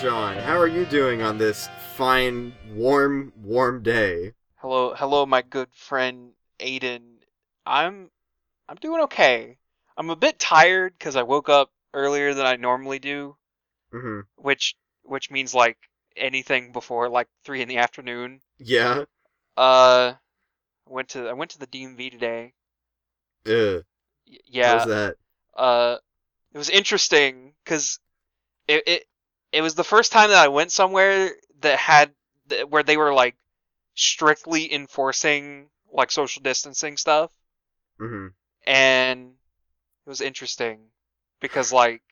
John. How are you doing on this fine, warm, warm day? Hello, hello, my good friend Aidan. I'm, I'm doing okay. I'm a bit tired because I woke up earlier than I normally do, Mm-hmm. which, which means like anything before like three in the afternoon. Yeah. Uh, I went to I went to the DMV today. Ugh. Yeah. How's that? Uh, it was interesting because it, it it was the first time that I went somewhere that had where they were like strictly enforcing like social distancing stuff, Mm-hmm. and it was interesting because like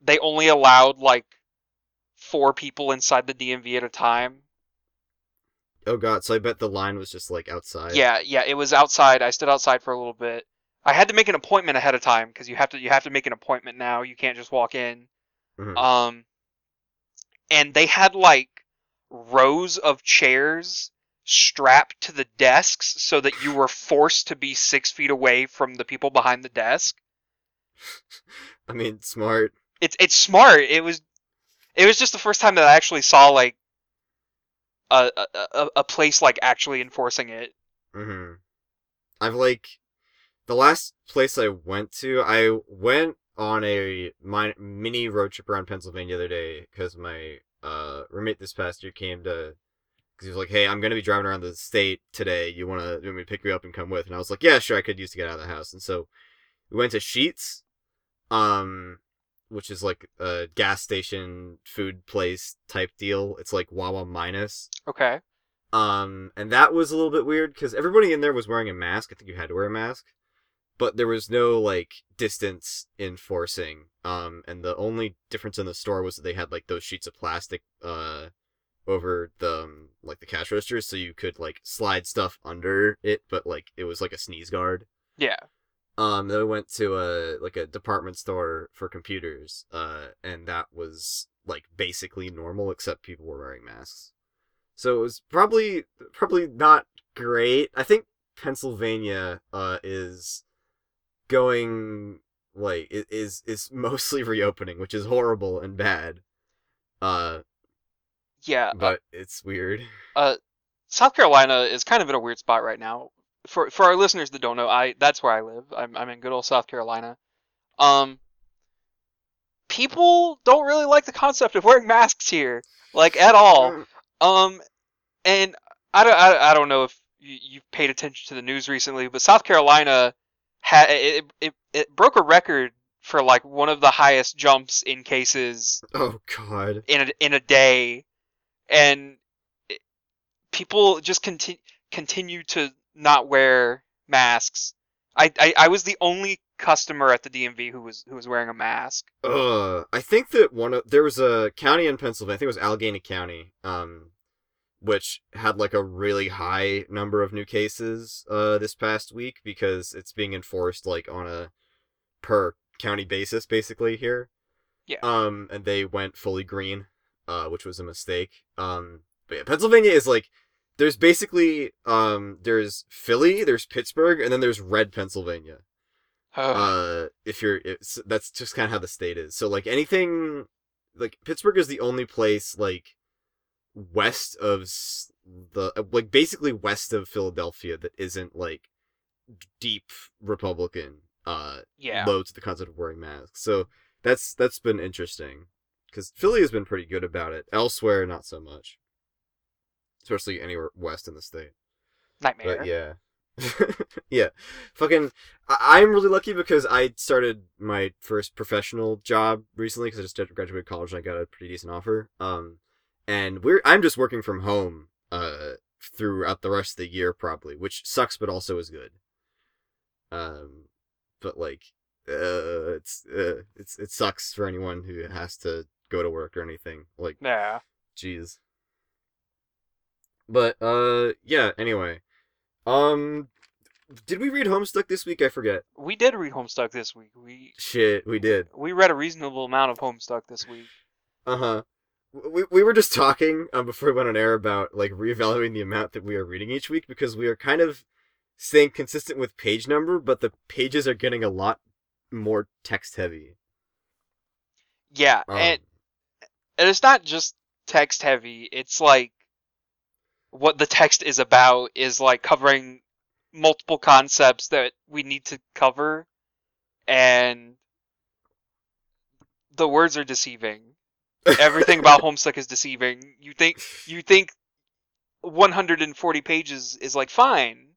they only allowed like four people inside the DMV at a time. Oh god, so I bet the line was just like outside. Yeah, yeah, it was outside. I stood outside for a little bit. I had to make an appointment ahead of time because you have to you have to make an appointment now. You can't just walk in. Mhm. Um, and they had like rows of chairs strapped to the desks so that you were forced to be six feet away from the people behind the desk. I mean, smart. It's it's smart. It was it was just the first time that I actually saw like a a, a- place like actually enforcing it. Mm-hmm. I've like the last place I went to. I went on a mi- mini road trip around Pennsylvania the other day because my uh roommate this past year came to because he was like, "Hey, I'm gonna be driving around the state today. You wanna you want me to pick you up and come with?" And I was like, "Yeah, sure. I could use to get out of the house." And so we went to Sheetz, um, which is like a gas station food place type deal. It's like Wawa minus. Okay. Um, and that was a little bit weird because everybody in there was wearing a mask. I think you had to wear a mask, but there was no like distance enforcing. Um, and the only difference in the store was that they had like those sheets of plastic uh over the um, like the cash registers, so you could like slide stuff under it, but like it was like a sneeze guard. Yeah. Um, then we went to a like a department store for computers, uh, and that was like basically normal except people were wearing masks. So it was probably probably not great. I think Pennsylvania uh is going like is is mostly reopening, which is horrible and bad. Uh, Yeah. uh, but it's weird. Uh South Carolina is kind of in a weird spot right now. For for our listeners that don't know, I that's where I live. I'm I'm in good old South Carolina. Um people don't really like the concept of wearing masks here, like at all. Um and I don't I, I don't know if you, you've paid attention to the news recently, but South Carolina had it, it it broke a record for like one of the highest jumps in cases Oh God. in a in a day, and it, people just continue continue to not wear masks. I, I I was the only customer at the DMV who was who was wearing a mask. Uh, I think that one of there was a county in Pennsylvania. I think it was Allegheny County, um, which had like a really high number of new cases uh this past week because it's being enforced like on a per county basis basically here. Yeah. Um, and they went fully green, uh, which was a mistake. Um, but yeah, Pennsylvania is like there's basically um there's Philly, there's Pittsburgh, and then there's red Pennsylvania uh if you're it's, that's just kind of how the state is so like anything like pittsburgh is the only place like west of the uh, like basically west of philadelphia that isn't like deep republican uh yeah. low to the concept of wearing masks so that's that's been interesting because philly has been pretty good about it elsewhere not so much especially anywhere west in the state Nightmare. but yeah. yeah. Fucking I- I'm really lucky because I started my first professional job recently cuz I just graduated college and I got a pretty decent offer. Um and we're I'm just working from home uh throughout the rest of the year probably, which sucks but also is good. Um but like uh it's uh it's it sucks for anyone who has to go to work or anything. Like Yeah. Jeez. But uh yeah, anyway. Um did we read Homestuck this week? I forget. We did read Homestuck this week. We Shit, we did. we read a reasonable amount of Homestuck this week. Uh-huh. We, we were just talking um, before we went on air about like reevaluating the amount that we are reading each week because we are kind of staying consistent with page number, but the pages are getting a lot more text heavy. Yeah, Um, and and it's not just text heavy. It's like what the text is about is like covering multiple concepts that we need to cover, and the words are deceiving. Everything about Homestuck is deceiving. You think you think 140 pages is like fine,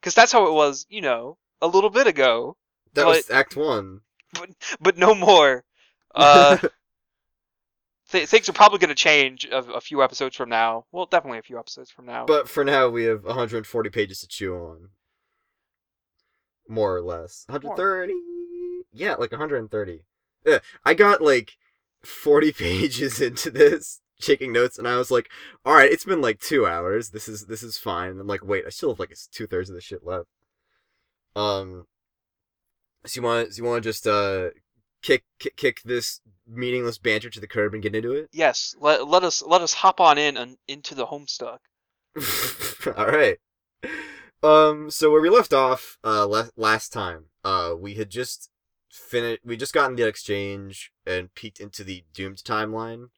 because that's how it was, you know, a little bit ago. that but- was Act One. but no more. Uh, th- things are probably going to change a, a few episodes from now. Well, definitely a few episodes from now. But for now, we have 140 pages to chew on. More or less. 130? Yeah, like 130. Yeah, I got like 40 pages into this, taking notes, and I was like, alright, it's been like two hours. This is this is fine. And I'm like, wait, I still have like two thirds of the shit left. Um, so you want so you want to just uh kick, kick kick this meaningless banter to the curb and get into it? yes, let, let us let us hop on in and into the Homestuck. All right. Um. So where we left off, uh, le- last time, uh, we had just finished. We just gotten the exchange and peeked into the doomed timeline,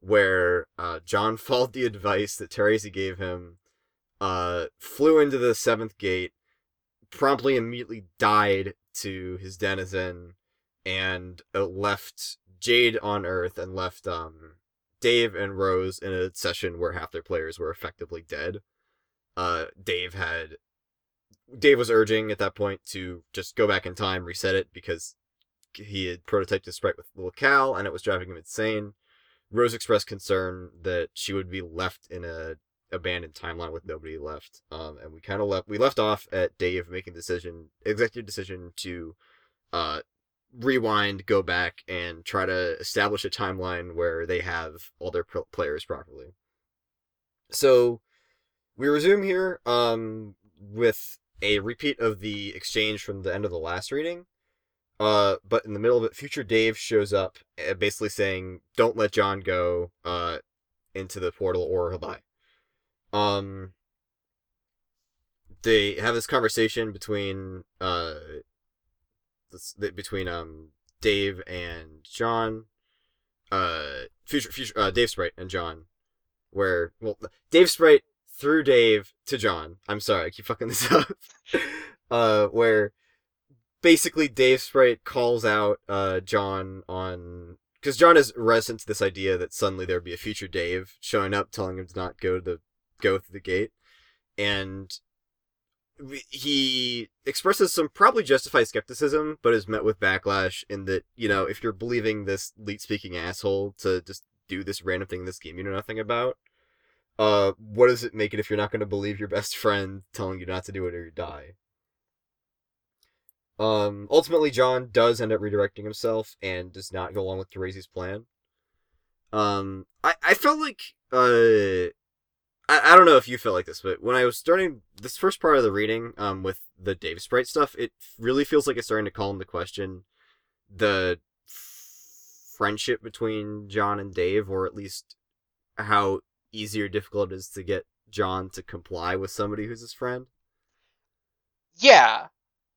where uh, John followed the advice that Terezi gave him, uh, flew into the seventh gate, promptly immediately died to his denizen, and uh, left Jade on Earth and left um Dave and Rose in a session where half their players were effectively dead. Uh, Dave had Dave was urging at that point to just go back in time, reset it because he had prototyped his sprite with little Cal and it was driving him insane. Rose expressed concern that she would be left in a abandoned timeline with nobody left. Um, and we kind of left we left off at Dave making the decision, executive decision to, uh, rewind, go back, and try to establish a timeline where they have all their players properly. So we resume here um, with a repeat of the exchange from the end of the last reading. Uh, but in the middle of it, future Dave shows up, uh, basically saying, "Don't let John go uh, into the portal, or he'll die." Um, they have this conversation between uh, this, between um Dave and John, uh, future future uh, Dave Sprite and John, where well Dave Sprite through Dave to John. I'm sorry, I keep fucking this up. uh, where basically Dave Sprite calls out uh John on because John is reticent to this idea that suddenly there'd be a future Dave showing up, telling him to not go to the go through the gate, and he expresses some probably justified skepticism, but is met with backlash in that you know if you're believing this leet speaking asshole to just do this random thing in this game you know nothing about, uh, what does it make it if you're not going to believe your best friend telling you not to do it or you die? Um, ultimately, John does end up redirecting himself and does not go along with Terezi's plan. Um, I, I felt like, uh, I, I don't know if you felt like this, but when I was starting this first part of the reading, um, with the Dave Sprite stuff, it really feels like it's starting to call into question the f- friendship between John and Dave, or at least how easy or difficult it is to get John to comply with somebody who's his friend. Yeah.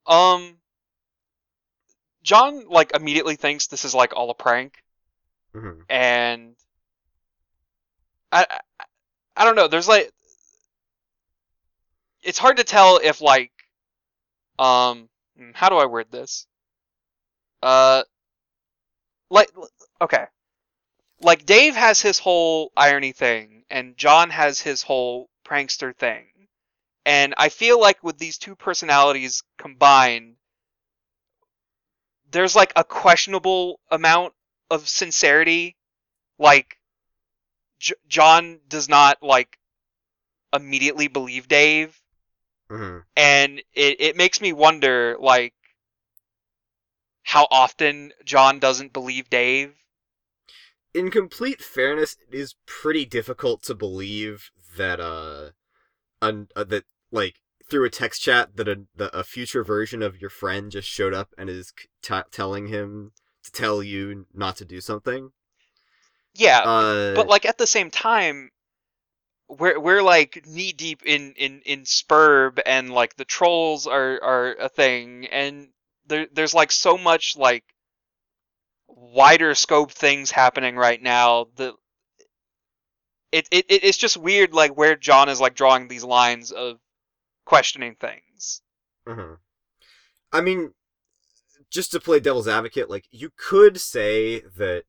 Um. John like immediately thinks this is like all a prank, hmm and I, I I don't know. There's like it's hard to tell if like um hmm, how do I word this? Uh like okay. Like Dave has his whole irony thing and John has his whole prankster thing. And I feel like with these two personalities combined there's like a questionable amount of sincerity like J- John does not like immediately believe Dave, hmm and it it makes me wonder like how often John doesn't believe Dave. In complete fairness, it is pretty difficult to believe that uh, un- uh that like through a text chat that a the, a future version of your friend just showed up and is t- telling him to tell you not to do something. Yeah, Uh, but like at the same time, we're we're like knee deep in in in Sburb, and like the trolls are are a thing, and there there's like so much like wider scope things happening right now. The it, it it's just weird like where John is like drawing these lines of questioning things. Mm-hmm. I mean, just to play devil's advocate, like you could say that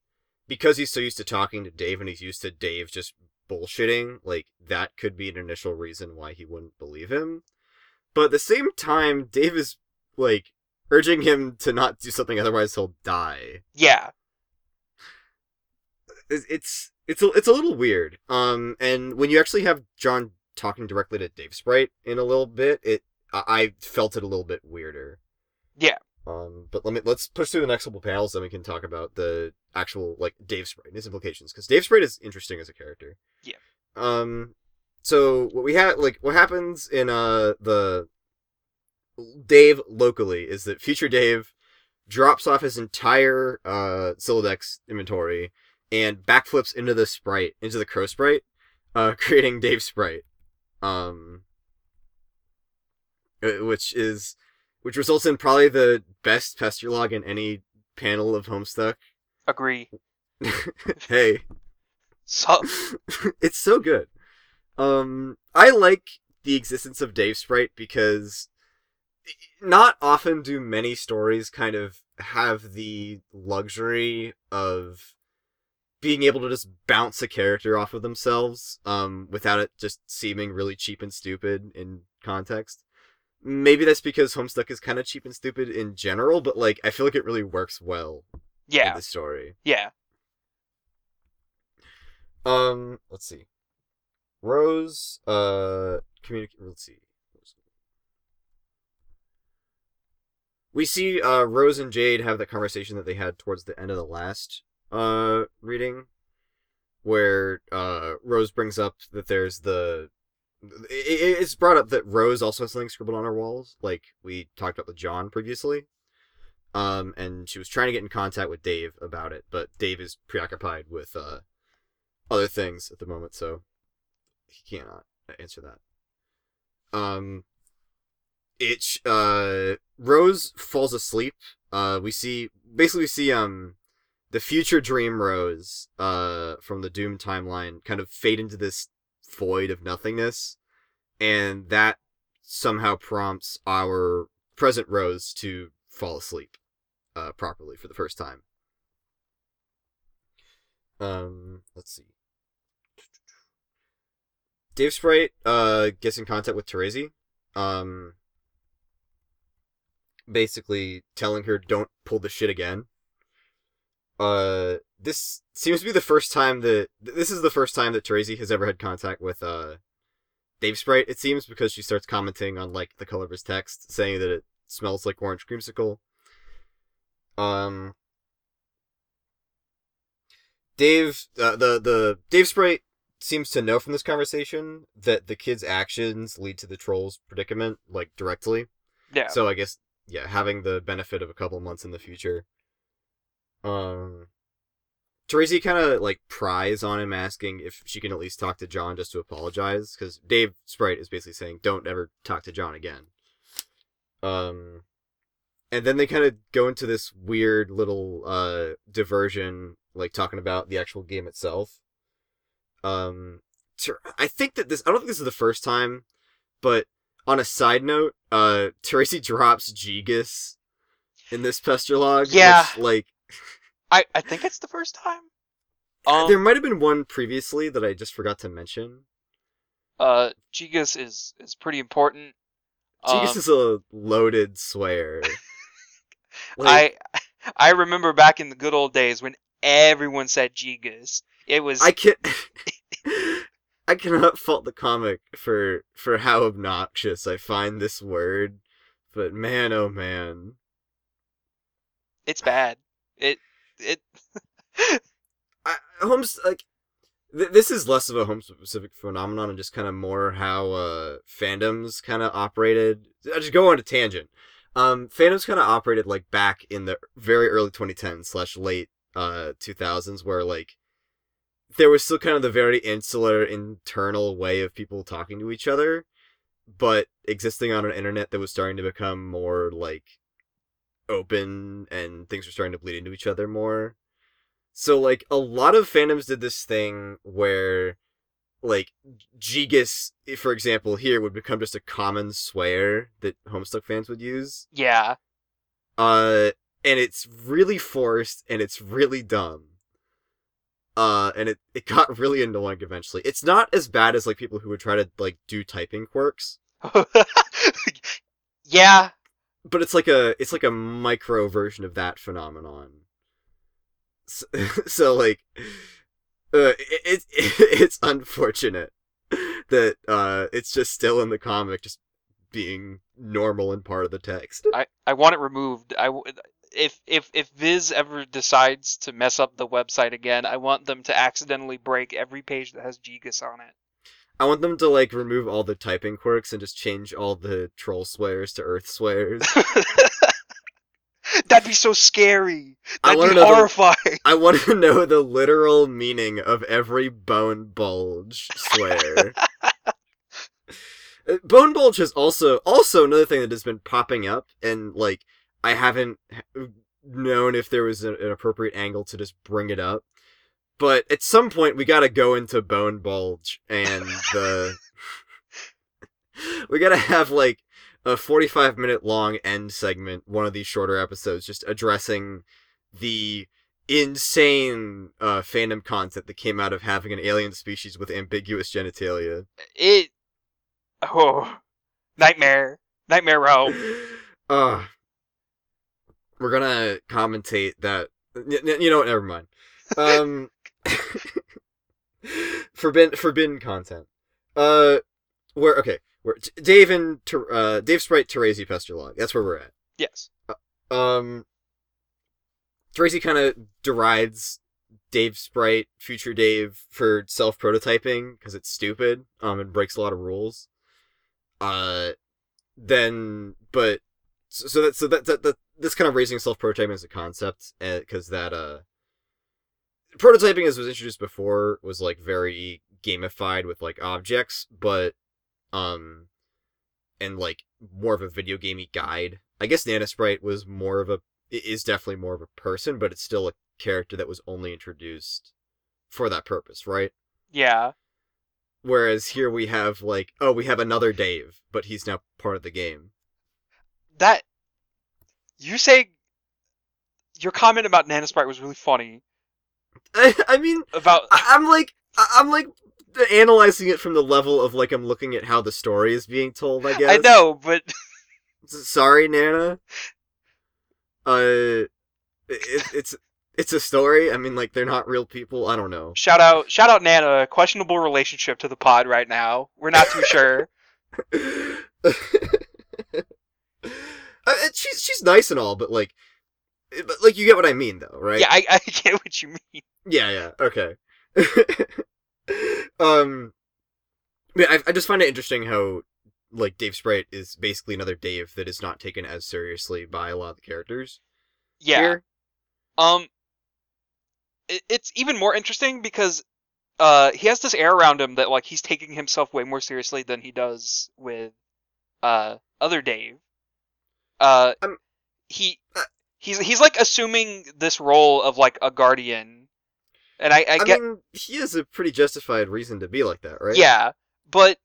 because he's so used to talking to Dave and he's used to Dave just bullshitting, like that could be an initial reason why he wouldn't believe him. But at the same time, Dave is like urging him to not do something otherwise he'll die. Yeah. It's it's a, it's a little weird. Um and when you actually have John talking directly to Dave Sprite in a little bit, it I felt it a little bit weirder. Yeah. Um, but let me let's push through the next couple panels, then we can talk about the actual like Dave Sprite and his implications because Dave Sprite is interesting as a character. Yeah. Um, so what we had like what happens in uh the Dave locally is that future Dave drops off his entire uh Sylladex inventory and backflips into the sprite into the crow sprite, uh, creating Dave Sprite. Um, uh, which is which results in probably the best pester log in any panel of Homestuck. Agree. hey. So it's so good. Um I like the existence of Dave Sprite because not often do many stories kind of have the luxury of being able to just bounce a character off of themselves um without it just seeming really cheap and stupid in context maybe that's because Homestuck is kind of cheap and stupid in general, but like I feel like it really works well. Yeah. In the story. Yeah. Um, let's see. Rose, uh, communicate. Let's see. We see uh, Rose and Jade have the conversation that they had towards the end of the last uh reading, where uh Rose brings up that there's the it's brought up that Rose also has something scribbled on her walls, like we talked about with John previously. Um, and she was trying to get in contact with Dave about it, but Dave is preoccupied with uh, other things at the moment, so he cannot answer that. Um, it uh, Rose falls asleep. Uh, we see basically we see um the future Dream Rose uh from the Doom timeline kind of fade into this void of nothingness, and that somehow prompts our present Rose to fall asleep uh, properly for the first time. Um, let's see. Dave Sprite uh, gets in contact with Terezi, um, basically telling her don't pull the shit again. Uh, this seems to be the first time that this is the first time that Terezi has ever had contact with uh Dave Sprite. It seems because she starts commenting on like the color of his text, saying that it smells like orange creamsicle. Um, Dave, uh, the the Dave Sprite seems to know from this conversation that the kid's actions lead to the troll's predicament, like directly. Yeah. So I guess yeah, having the benefit of a couple months in the future. Um, Terezi kind of like pries on him, asking if she can at least talk to John just to apologize, because Dave Sprite is basically saying, "Don't ever talk to John again." Um, and then they kind of go into this weird little uh diversion, like talking about the actual game itself. Um, I think that this I don't think this is the first time, but on a side note, uh, Terezi drops Jegus in this pester log. Yeah, which, like I I think it's the first time. Um, there might have been one previously that I just forgot to mention. Uh, Jegus is is pretty important. Jegus um, is a loaded swear. like, I I remember back in the good old days when everyone said Jegus. It was I can I cannot fault the comic for for how obnoxious I find this word, but man oh man. It's bad. It it I, homes like th- this is less of a home specific phenomenon and just kind of more how uh fandoms kind of operated. I just go on a tangent. Um, fandoms kind of operated like back in the very early 2010s slash late uh 2000s, where like there was still kind of the very insular internal way of people talking to each other, but existing on an internet that was starting to become more like open and things were starting to bleed into each other more. So like a lot of fandoms did this thing where like Jegus, for example, here would become just a common swear that Homestuck fans would use. Yeah. Uh and it's really forced and it's really dumb. Uh and it, it got really annoying eventually. It's not as bad as like people who would try to like do typing quirks. yeah. but it's like a it's like a micro version of that phenomenon. So, so like, uh, it, it it's unfortunate that uh it's just still in the comic, just being normal and part of the text. I, I want it removed. I if if if Viz ever decides to mess up the website again, I want them to accidentally break every page that has Jegus on it. I want them to like remove all the typing quirks and just change all the troll swears to earth swears. That'd be so scary. I That'd wanna be know the- I want to know the literal meaning of every bone bulge swear. Uh, bone bulge is also also another thing that has been popping up, and like I haven't known if there was an appropriate angle to just bring it up. But at some point, we gotta go into bone bulge and the. we gotta have like a forty-five minute long end segment, one of these shorter episodes, just addressing the insane uh, fandom content that came out of having an alien species with ambiguous genitalia. It. Oh, nightmare, nightmare realm. Uh, we're gonna commentate that. You know what? Never mind. Um, forbidden forbidden content. Uh, where okay, where Dave and uh Dave Sprite Terezi Pesterlog. That's where we're at. Yes. Um, Tracy kind of derides Dave Sprite, future Dave, for self prototyping because it's stupid. Um, and breaks a lot of rules. Uh, then, but so, so that so that that, that this kind of raising self prototyping as a concept because that uh prototyping as was introduced before was like very gamified with like objects but um and like more of a video gamey guide i guess nanna sprite was more of a is definitely more of a person but it's still a character that was only introduced for that purpose right Yeah. whereas here we have like oh we have another dave but he's now part of the game That. You say. Your comment about Nannasprite was really funny. i, I mean About. I'm like I'm like analyzing it from the level of like I'm looking at how the story is being told. I guess. I know, but Sorry, Nanna. Uh, it, it's it's a story. I mean, like they're not real people. I don't know. shout out, shout out Nanna. Questionable relationship to the pod right now. We're not too sure. Uh, and she's she's nice and all, but like, but like you get what I mean, though, right? Yeah, I, I get what you mean. Yeah, yeah, okay. um, yeah, I, I just find it interesting how, like, Dave Sprite is basically another Dave that is not taken as seriously by a lot of the characters. Yeah. Here. Um, it, it's even more interesting because uh he has this air around him that like he's taking himself way more seriously than he does with uh other Dave. Uh, Um, he uh, he's he's like assuming this role of like a guardian, and I I, I, get mean, he has a pretty justified reason to be like that, right? yeah, but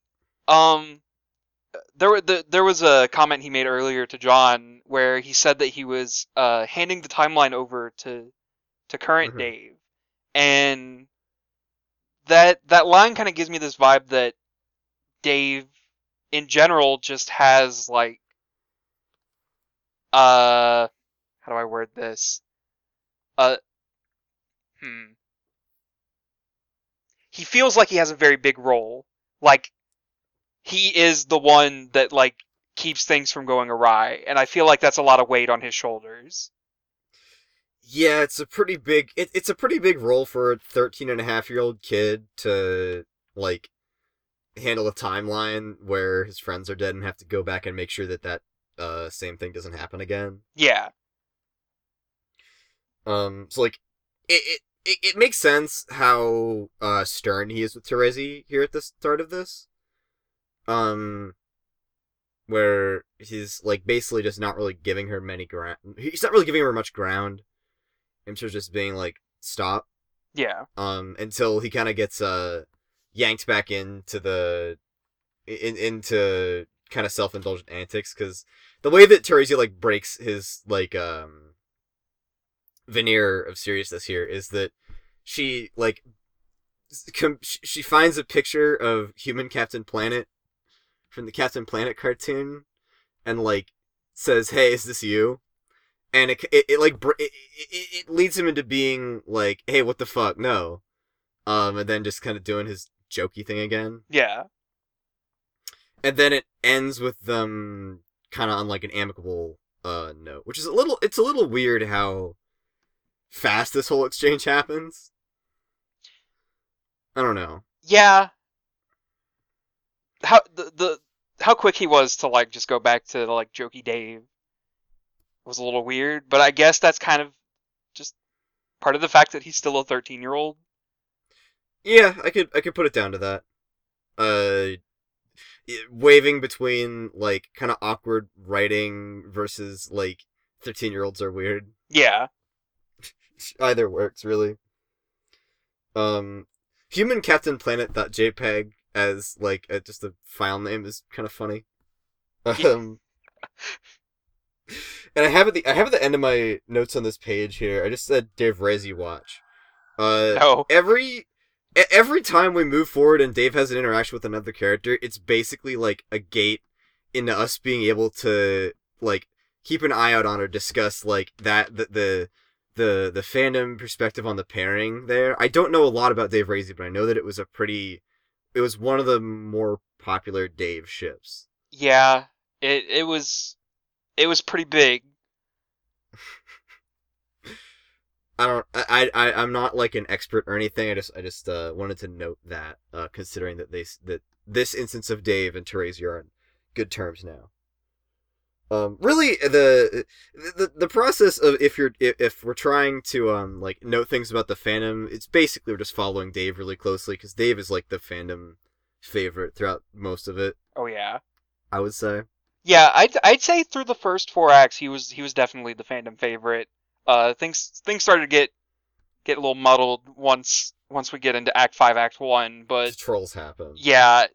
um. There, the, there was a comment he made earlier to John where he said that he was uh, handing the timeline over to to current Mhm. Dave, and that that line kind of gives me this vibe that Dave, in general, just has like, uh, how do I word this? Uh, hmm. He feels like he has a very big role, like he is the one that like keeps things from going awry, and I feel like that's a lot of weight on his shoulders. Yeah, it's a pretty big. It, it's a pretty big role for a 13 and a half year old kid to like handle a timeline where his friends are dead and have to go back and make sure that that uh same thing doesn't happen again. Yeah, Um, so like, it it, it, it makes sense how uh stern he is with Terezi here at the start of this. Um, where he's like basically just not really giving her many ground. He's not really giving her much ground. Terms of just being like stop. Yeah. Um, until he kind of gets uh yanked back into the in into kind of self indulgent antics because the way that Terezi like breaks his like um veneer of seriousness here is that she like com- she finds a picture of human Captain Planet from the Captain Planet cartoon and like says, "Hey, is this you?" And it it, it like it, it, it leads him into being like, "Hey, what the fuck? No." Um and then just kind of doing his jokey thing again. Yeah. And then it ends with them kind of on like an amicable uh note, which is a little it's a little weird how fast this whole exchange happens. I don't know. Yeah. How the the how quick he was to like just go back to like jokey Dave was a little weird, but I guess that's kind of just part of the fact that he's still a 13-year-old. Yeah, I could I could put it down to that. Uh waving between like kind of awkward writing versus like 13 year olds are weird. Yeah. Either works really. Um human captain planet.jpg as like a, just a file name is kind of funny. Um And I have at the I have at the end of my notes on this page here. I just said Dave Rezi watch. Uh No. every e- every time we move forward and Dave has an interaction with another character, it's basically like a gate into us being able to like keep an eye out on or discuss like that the the the, the fandom perspective on the pairing there. I don't know a lot about Dave Rezi, but I know that it was a pretty it was one of the more popular Dave ships. Yeah. It it was it was pretty big. I don't. I, I. I'm not like an expert or anything. I just. I just uh, wanted to note that, uh, considering that they that this instance of Dave and Terezi are on good terms now. Um, really, the the the process of if you're if, if we're trying to um like note things about the fandom, it's basically we're just following Dave really closely because Dave is like the fandom favorite throughout most of it. Oh yeah. I would say. Yeah, I'd I'd say through the first four acts he was he was definitely the fandom favorite. Uh, things things started to get get a little muddled once once we get into Act Five, Act One, but the trolls happen. yeah,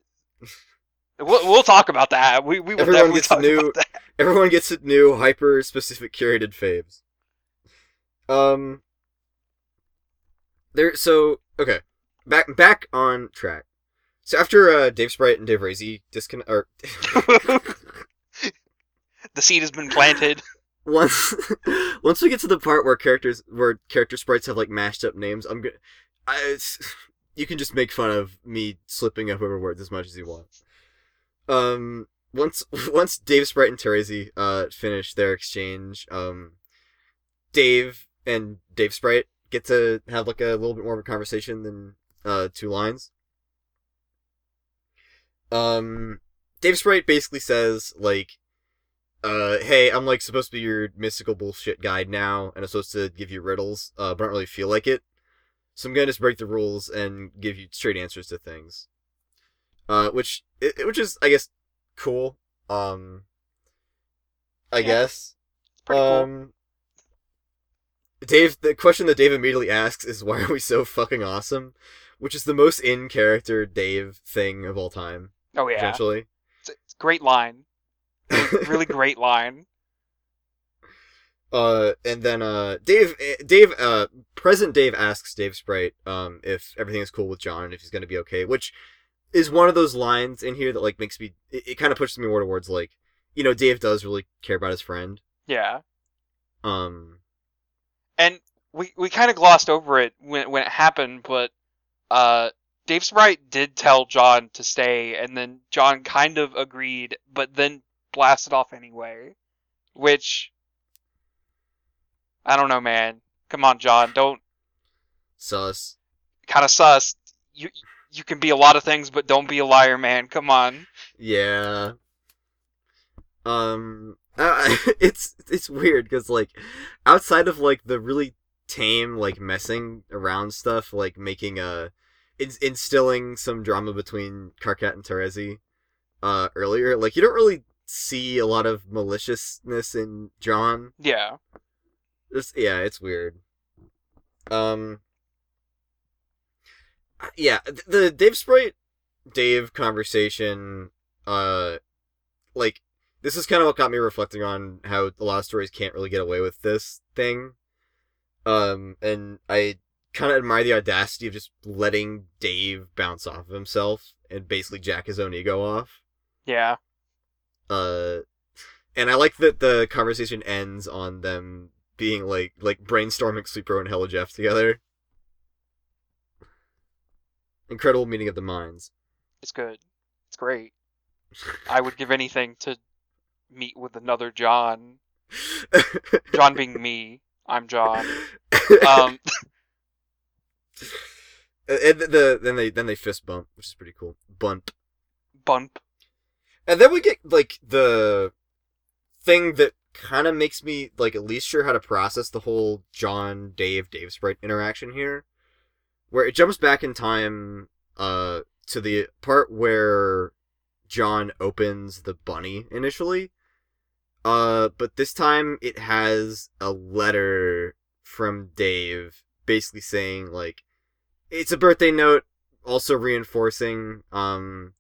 we'll we'll talk about that. We we will Everyone definitely gets talk new- about that. Everyone gets new hyper specific curated faves. Um there so okay. Back back on track. So after uh Dave Sprite and Dave Rezi disconnect or The seed has been planted. Once once we get to the part where characters where character sprites have like mashed up names, I'm gonna I you can just make fun of me slipping up over words as much as you want. Um once once Dave Sprite and Terezi uh finish their exchange, um Dave and Dave Sprite get to have like a little bit more of a conversation than uh two lines. Um Dave Sprite basically says like uh, hey, I'm like supposed to be your mystical bullshit guide now, and I'm supposed to give you riddles, uh, but I don't really feel like it. So I'm gonna just break the rules and give you straight answers to things. Uh, which, it, which is, I guess, cool. Um, I Yeah. guess. Pretty cool. um, Dave, the question that Dave immediately asks is, "Why are we so fucking awesome?" Which is the most in character Dave thing of all time, Oh yeah, essentially. it's, it's a great line. Really great line. Uh, and then uh, Dave, eh, Dave, uh, present Dave asks Dave Sprite, um, if everything is cool with John and if he's gonna be okay, which is one of those lines in here that like makes me, it, it kind of pushes me more towards like, you know, Dave does really care about his friend. Yeah, Um, and we we kind of glossed over it when when it happened, but uh, Dave Sprite did tell John to stay, and then John kind of agreed, but then blasted off anyway, which I don't know, man. Come on, John, don't sus. kind of sus. You you can be a lot of things, but don't be a liar, man. Come on. Yeah. Um, uh, it's it's weird because like outside of like the really tame like messing around stuff, like making a in- instilling some drama between Karkat and Terezi, uh, earlier, like you don't really see a lot of maliciousness in John. Yeah. This, yeah, it's weird. Um. Yeah, the Dave Sprite Dave conversation, uh, like this is kind of what got me reflecting on how a lot of stories can't really get away with this thing. Um, and I kind of admire the audacity of just letting Dave bounce off of himself and basically jack his own ego off. Yeah. Uh, and I like that the conversation ends on them being like like brainstorming Sweet Bro and Hella Jeff together. Incredible meeting of the minds. It's good. It's great. I would give anything to meet with another John. John being me. I'm John. Um, and the, the then they then they fist bump, which is pretty cool. Bunt. bump. And then we get like the thing that kind of makes me like at least sure how to process the whole John Dave Dave Sprite interaction here, where it jumps back in time uh to the part where John opens the bunny initially. Uh, but this time it has a letter from Dave basically saying like it's a birthday note also reinforcing um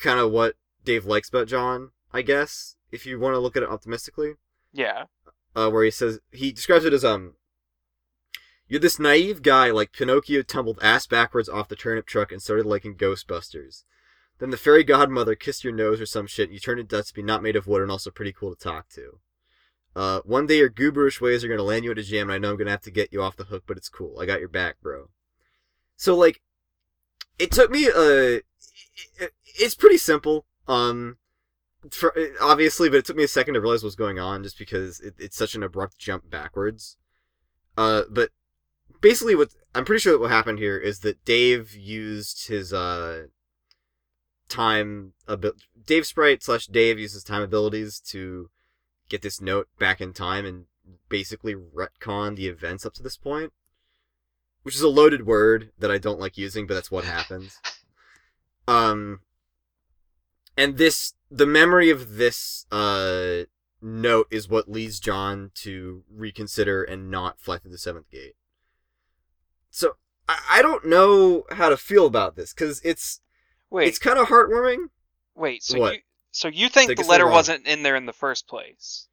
kind of what Dave likes about John, I guess, if you want to look at it optimistically. Yeah. Uh, where he says he describes it as um you're this naive guy like Pinocchio tumbled ass backwards off the turnip truck and started liking Ghostbusters. Then the fairy godmother kissed your nose or some shit and you turned into dust to be not made of wood and also pretty cool to talk to. Uh, one day your gooberish ways are gonna land you at a jam and I know I'm gonna have to get you off the hook, but it's cool. I got your back, bro. So like, it took me uh, it, it's pretty simple. Um, for, obviously, but it took me a second to realize what's going on just because it, it's such an abrupt jump backwards. Uh, but basically, what I'm pretty sure that what happened here is that Dave used his uh time a bit. Dave Sprite slash Dave uses time abilities to get this note back in time and basically retcon the events up to this point, which is a loaded word that I don't like using, but that's what happens. Um, and this the memory of this uh note is what leads John to reconsider and not fly through the seventh gate. So I, I don't know how to feel about this because it's Wait. it's kind of heartwarming. wait. So what? you so you think Take the letter wasn't in there in the first place?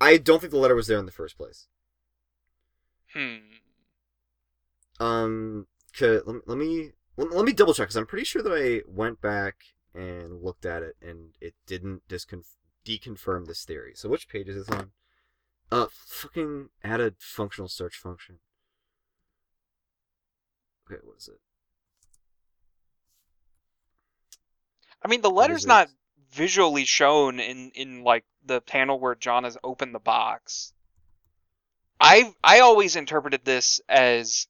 I don't think the letter was there in the first place. Hmm. Um, 'kay, let, me- let me let, let me double check because I'm pretty sure that I went back and looked at it and it didn't disconf- deconfirm this theory. So which page is this on? Uh, fucking add a functional search function. Okay, what is it? I mean, the letter's not visually shown in in like the panel where John has opened the box. I I always interpreted this as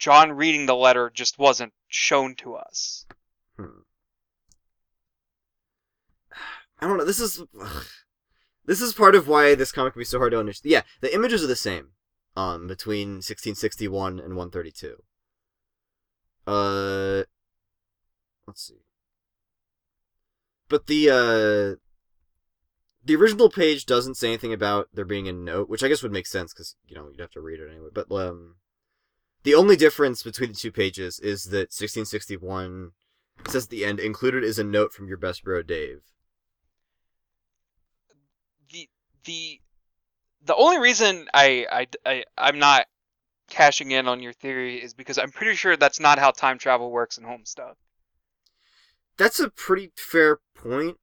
John reading the letter just wasn't shown to us. Hmm. I don't know. This is ugh. this is part of why this comic can be so hard to understand. Yeah, the images are the same. Um, between 1661 and 132. Uh, let's see. But the uh, the original page doesn't say anything about there being a note, which I guess would make sense because you know you'd have to read it anyway. But um, the only difference between the two pages is that 1661 says at the end included is a note from your best bro Dave. The the the only reason I I I I'm not cashing in on your theory is because I'm pretty sure that's not how time travel works in Homestuck. That's a pretty fair point.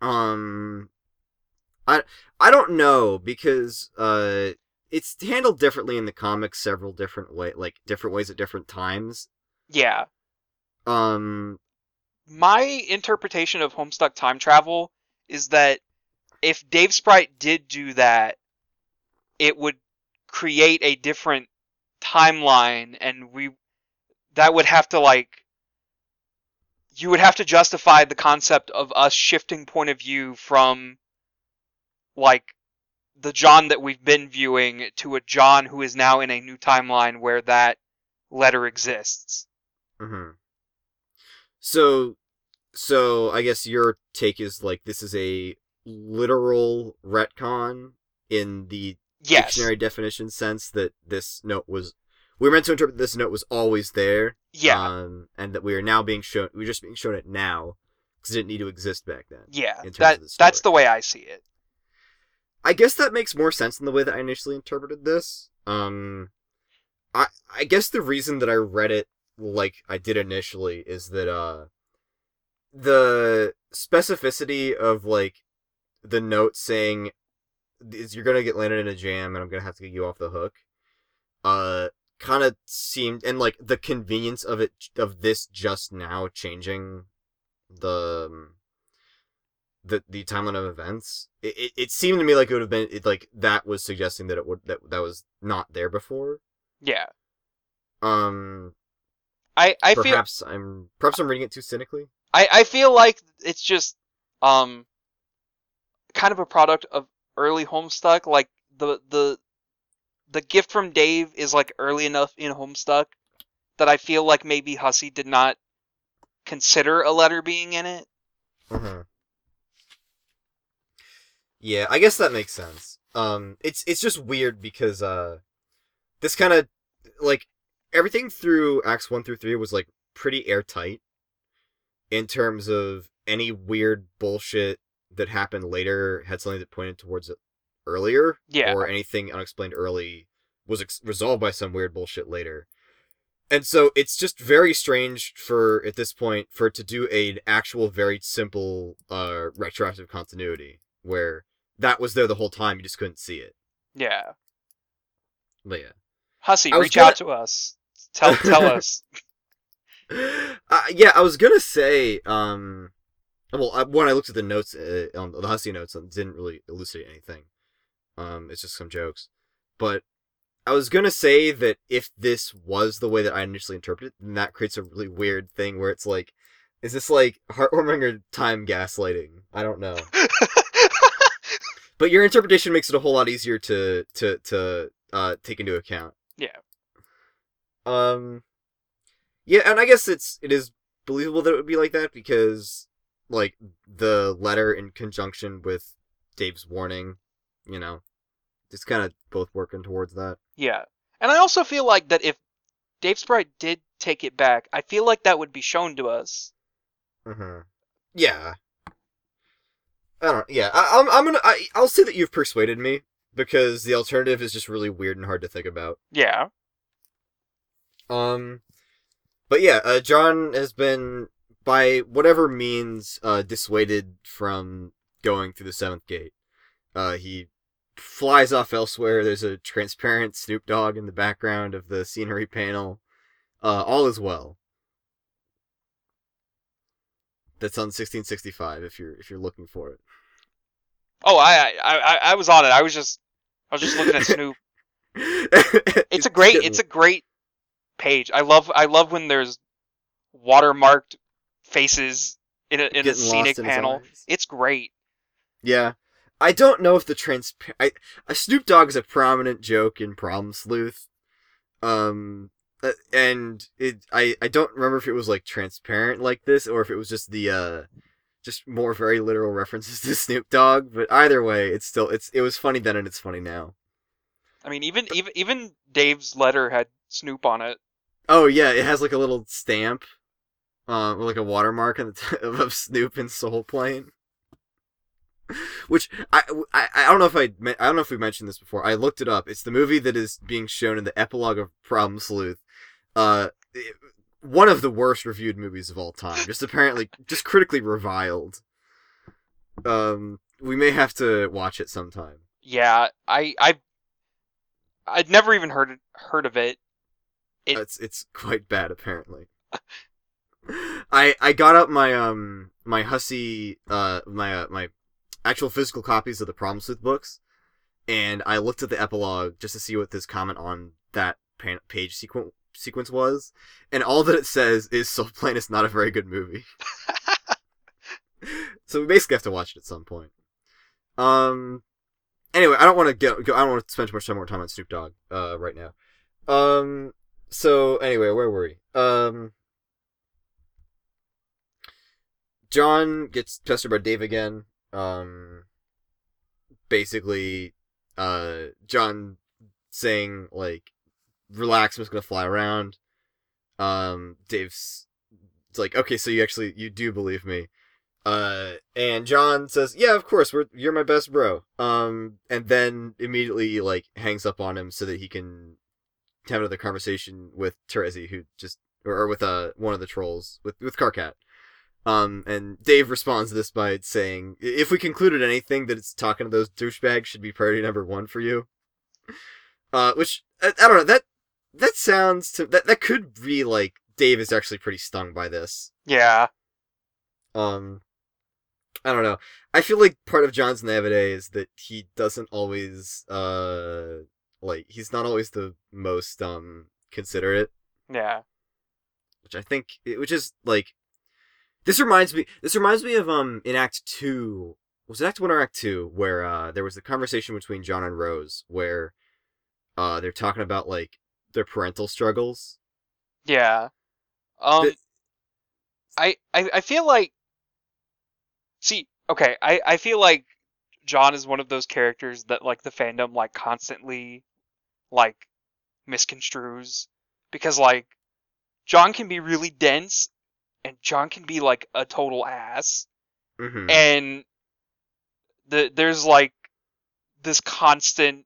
Um, I I don't know because uh, it's handled differently in the comics several different way like different ways at different times. Yeah. Um, my interpretation of Homestuck time travel is that if Dave Sprite did do that, it would create a different timeline, and we that would have to like you would have to justify the concept of us shifting point of view from like the John that we've been viewing to a John who is now in a new timeline where that letter exists. mhm. so so I guess your take is like this is a literal retcon in the Yes. dictionary definition sense that this note was we were meant to interpret this note was always there. Yeah. Um, and that we are now being shown we're just being shown it now because it didn't need to exist back then. yeah. That the that's the way I see it. I guess that makes more sense than the way that I initially interpreted this. Um, I I guess the reason that I read it like I did initially is that uh, the specificity of like the note saying is you're gonna get landed in a jam and I'm gonna have to get you off the hook. Uh, kind of seemed and like the convenience of it of this just now changing the um, the the timeline of events. It, it, it seemed to me like it would have been it, like that was suggesting that it would that that was not there before. Yeah. Um, I I feel perhaps I'm perhaps I'm reading it too cynically. I, I feel like it's just um kind of a product of early Homestuck. Like the the the gift from Dave is like early enough in Homestuck that I feel like maybe Hussie did not consider a letter being in it. Uh-huh. Yeah, I guess that makes sense. Um, it's it's just weird because uh, this kind of like everything through acts one through three was like pretty airtight in terms of any weird bullshit that happened later had something that pointed towards it earlier, Yeah. or anything unexplained early was ex- resolved by some weird bullshit later. And so it's just very strange for at this point for it to do an actual very simple uh retroactive continuity where that was there the whole time you just couldn't see it. Yeah. But yeah. Hussie, reach gonna- out to us. Tell tell us. uh, yeah, I was gonna say, um, well, I, when I looked at the notes, uh, on the Hussie notes, it didn't really elucidate anything. Um, it's just some jokes, but I was gonna say that if this was the way that I initially interpreted, it, then that creates a really weird thing where it's like, is this like heartwarming or time gaslighting? I don't know. But your interpretation makes it a whole lot easier to to to uh take into account. Yeah. Um Yeah, and I guess it's it is believable that it would be like that because like the letter in conjunction with Dave's warning, you know, it's kind of both working towards that. yeah. And I also feel like that if Dave Sprite did take it back, I feel like that would be shown to us. Mm Mhm. Yeah. I don't yeah, I I'm I'm going to I I'll say that you've persuaded me because the alternative is just really weird and hard to think about. Yeah. Um, but yeah, uh, John has been by whatever means uh, dissuaded from going through the seventh gate. Uh, he flies off elsewhere. There's a transparent Snoop Dogg in the background of the scenery panel. Uh, all is well. That's on 1665 if you're if you're looking for it. Oh, I I I, I was on it. I was just I was just looking at Snoop. It's a great it's a great page. I love I love when there's watermarked faces in a in a scenic in panel. It's great. Yeah. I don't know if the transpa- I, a Snoop Dogg is a prominent joke in Problem Sleuth. Um uh, and it I I don't remember if it was like transparent like this or if it was just the uh just more very literal references to Snoop Dogg, but either way, it's still it's it was funny then and it's funny now. I mean, even even even Dave's letter had Snoop on it. Oh yeah, it has like a little stamp um like a watermark on the t- of Snoop and Soul Plane. Which I, I I don't know if I I don't know if we mentioned this before. I looked it up. It's the movie that is being shown in the epilogue of Problem Sleuth. Uh, one of the worst reviewed movies of all time. Just apparently, just critically reviled. Um, we may have to watch it sometime. Yeah, I I I'd never even heard heard of it. It- it's it's quite bad apparently. I I got out my um my Hussie uh my uh, my actual physical copies of the Problem Sleuth books, and I looked at the epilogue just to see what this comment on that page sequence sequence was, and all that it says is Soul Plane is not a very good movie. so we basically have to watch it at some point. Um. Anyway, I don't want to go. I don't want to spend too much time more time on Snoop Dogg. Uh, right now. Um. So anyway, where were we? Um. John gets pestered by Dave again. Um, basically, uh, John saying like, "Relax, I'm just gonna fly around." Um, Dave's it's like, "Okay, so you actually you do believe me." Uh, and John says, "Yeah, of course, we're you're my best bro." Um, and then immediately like hangs up on him so that he can have another conversation with Terezi, who just or, or with uh one of the trolls with with Karkat. Um, and Dave responds to this by saying, "If we concluded anything, that it's talking to those douchebags should be priority number one for you." Uh, which I, I don't know that that sounds to that that could be like Dave is actually pretty stung by this. Yeah. Um, I don't know. I feel like part of John's naivete is that he doesn't always uh like he's not always the most um considerate, Yeah. which I think which is like this reminds me this reminds me of um in Act 2 was it Act 1 or Act 2 where uh there was the conversation between John and Rose where uh they're talking about like their parental struggles. Yeah. Um The- I, I I feel like See, okay, I I feel like John is one of those characters that like the fandom like constantly like misconstrues because like John can be really dense and John can be like a total ass Mhm. and the there's like this constant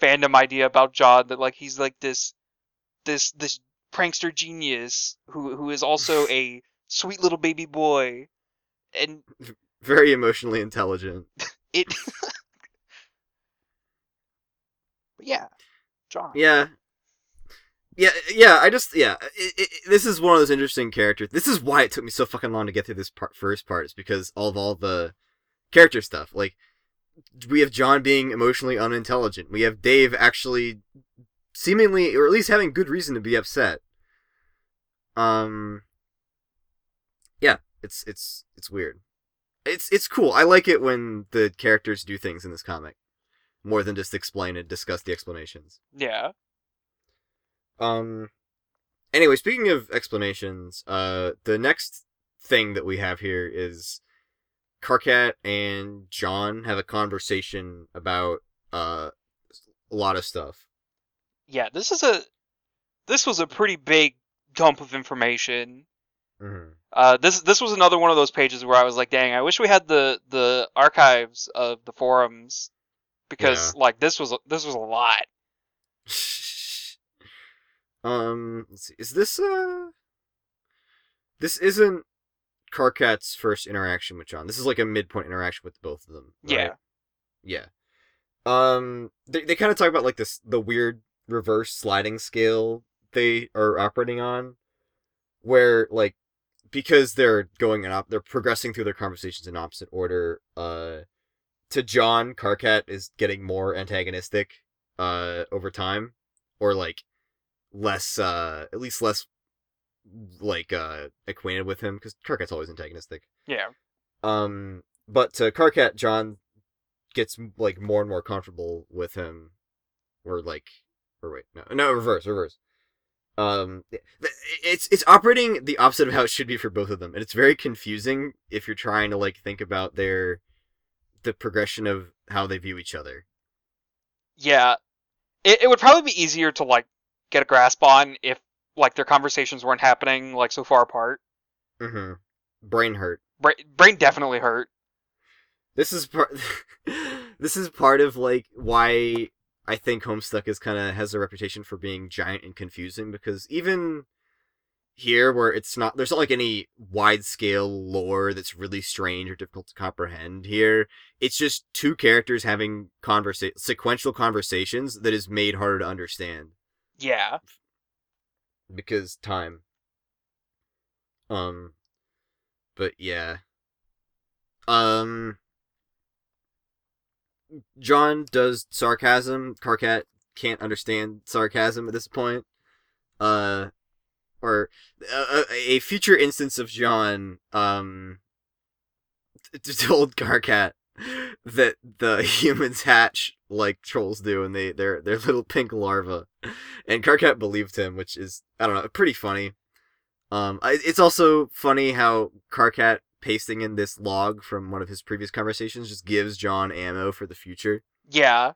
fandom idea about John that like he's like this this this prankster genius who who is also a sweet little baby boy and Very emotionally intelligent. it yeah John Yeah. Yeah, yeah, I just, yeah, it, it, this is one of those interesting characters. This is why it took me so fucking long to get through this part, first part, is because all of all the character stuff. Like, we have John being emotionally unintelligent. We have Dave actually seemingly, or at least having good reason to be upset. Um, yeah, it's, it's, it's weird. It's, it's cool. I like it when the characters do things in this comic. More than just explain and discuss the explanations. yeah Um. Anyway, speaking of explanations, uh, the next thing that we have here is Karkat and John have a conversation about uh a lot of stuff. yeah this is a this was a pretty big dump of information Mm-hmm. Uh, this this was another one of those pages where I was like, "Dang, I wish we had the the archives of the forums because like this was this was a lot." um, let's see. Is this uh? This isn't Karkat's first interaction with John. This is like a midpoint interaction with both of them. right? Yeah, Yeah. Um, they they kind of talk about like this the weird reverse sliding scale they are operating on, where like because they're going in op- they're progressing through their conversations in opposite order. Uh, to John, Karkat is getting more antagonistic, uh, over time, or like less, uh, at least less like uh acquainted with him because Karkat's always antagonistic. yeah, Um, but to Karkat, John gets like more and more comfortable with him, or like, or wait, no, no, reverse, reverse. Um, it's it's operating the opposite of how it should be for both of them, and it's very confusing if you're trying to like think about their the progression of how they view each other. yeah. It it would probably be easier to like get a grasp on if like their conversations weren't happening like so far apart. Mm-hmm. Brain hurt. Bra- brain definitely hurt. This is part. this is part of like why I think Homestuck is kind of has a reputation for being giant and confusing because even here, where it's not, there's not like any wide scale lore that's really strange or difficult to comprehend. Here, it's just two characters having conversa- sequential conversations that is made harder to understand Yeah, because time. Um, but yeah. Um, John does sarcasm. Karkat can't understand sarcasm at this point. Uh, or a, a future instance of John, um, told Karkat that the humans hatch like trolls do, and they they're they're little pink larvae, and Karkat believed him, which is I don't know, pretty funny. Um, it's also funny how Karkat pasting in this log from one of his previous conversations just gives John ammo for the future. Yeah.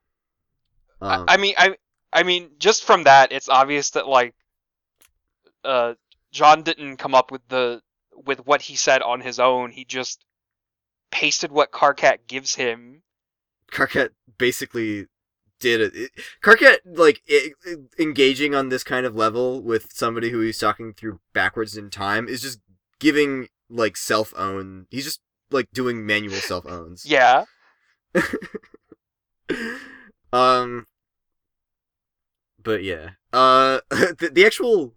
Um, I, I mean, I I mean, just from that, it's obvious that like, uh, John didn't come up with the with what he said on his own. He just pasted what Karkat gives him. Karkat basically did it. it Karkat like i i- engaging on this kind of level with somebody who he's talking through backwards in time is just giving like self own. He's just like doing manual self owns. Yeah. um but yeah uh the, the actual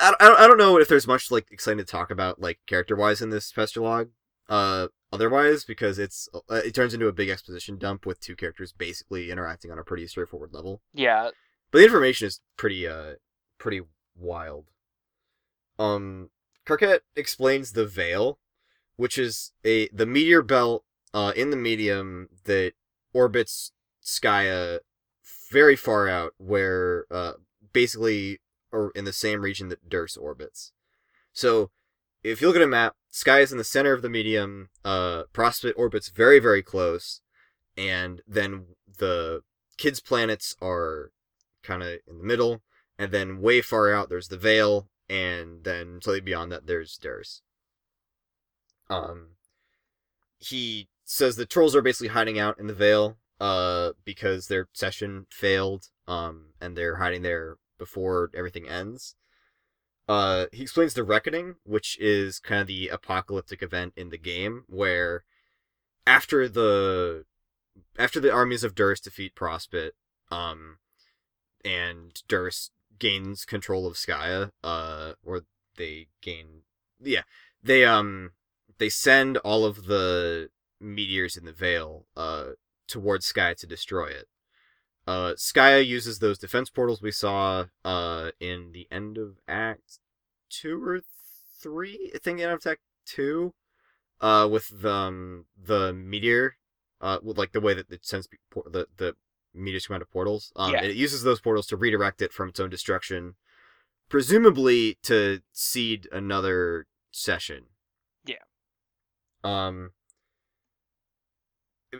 I, I don't- know if there's much like exciting to talk about like character wise in this Pester log uh otherwise because it's uh, it turns into a big exposition dump with two characters basically interacting on a pretty straightforward level Yeah. but the information is pretty uh pretty wild. Um Karkat explains the veil, which is a the meteor belt uh in the medium that orbits Skaia very far out where uh basically or in the same region that Derse orbits. So if you look at a map, Sky is in the center of the medium, uh Prospit orbits very, very close, and then the kids' planets are kind of in the middle, and then way far out there's the Veil, and then slightly beyond that there's Derse. Um, he says the trolls are basically hiding out in the Veil, uh, because their session failed, um, and they're hiding there before everything ends. Uh, he explains the Reckoning, which is kind of the apocalyptic event in the game where after the after the armies of Derse defeat Prospit, um, and Derse gains control of Skaia, uh, or they gain, yeah, they um, they send all of the meteors in the Veil, uh, towards Skaia to destroy it. Uh, Skaia uses those defense portals we saw, uh, in the end of Act two or three, I think, end of Act two, uh, with the, um, the meteor, uh, with like the way that it sends por- the the meteors come out of portals. Um, Yeah. it uses those portals to redirect it from its own destruction, presumably to seed another session. Yeah. Um.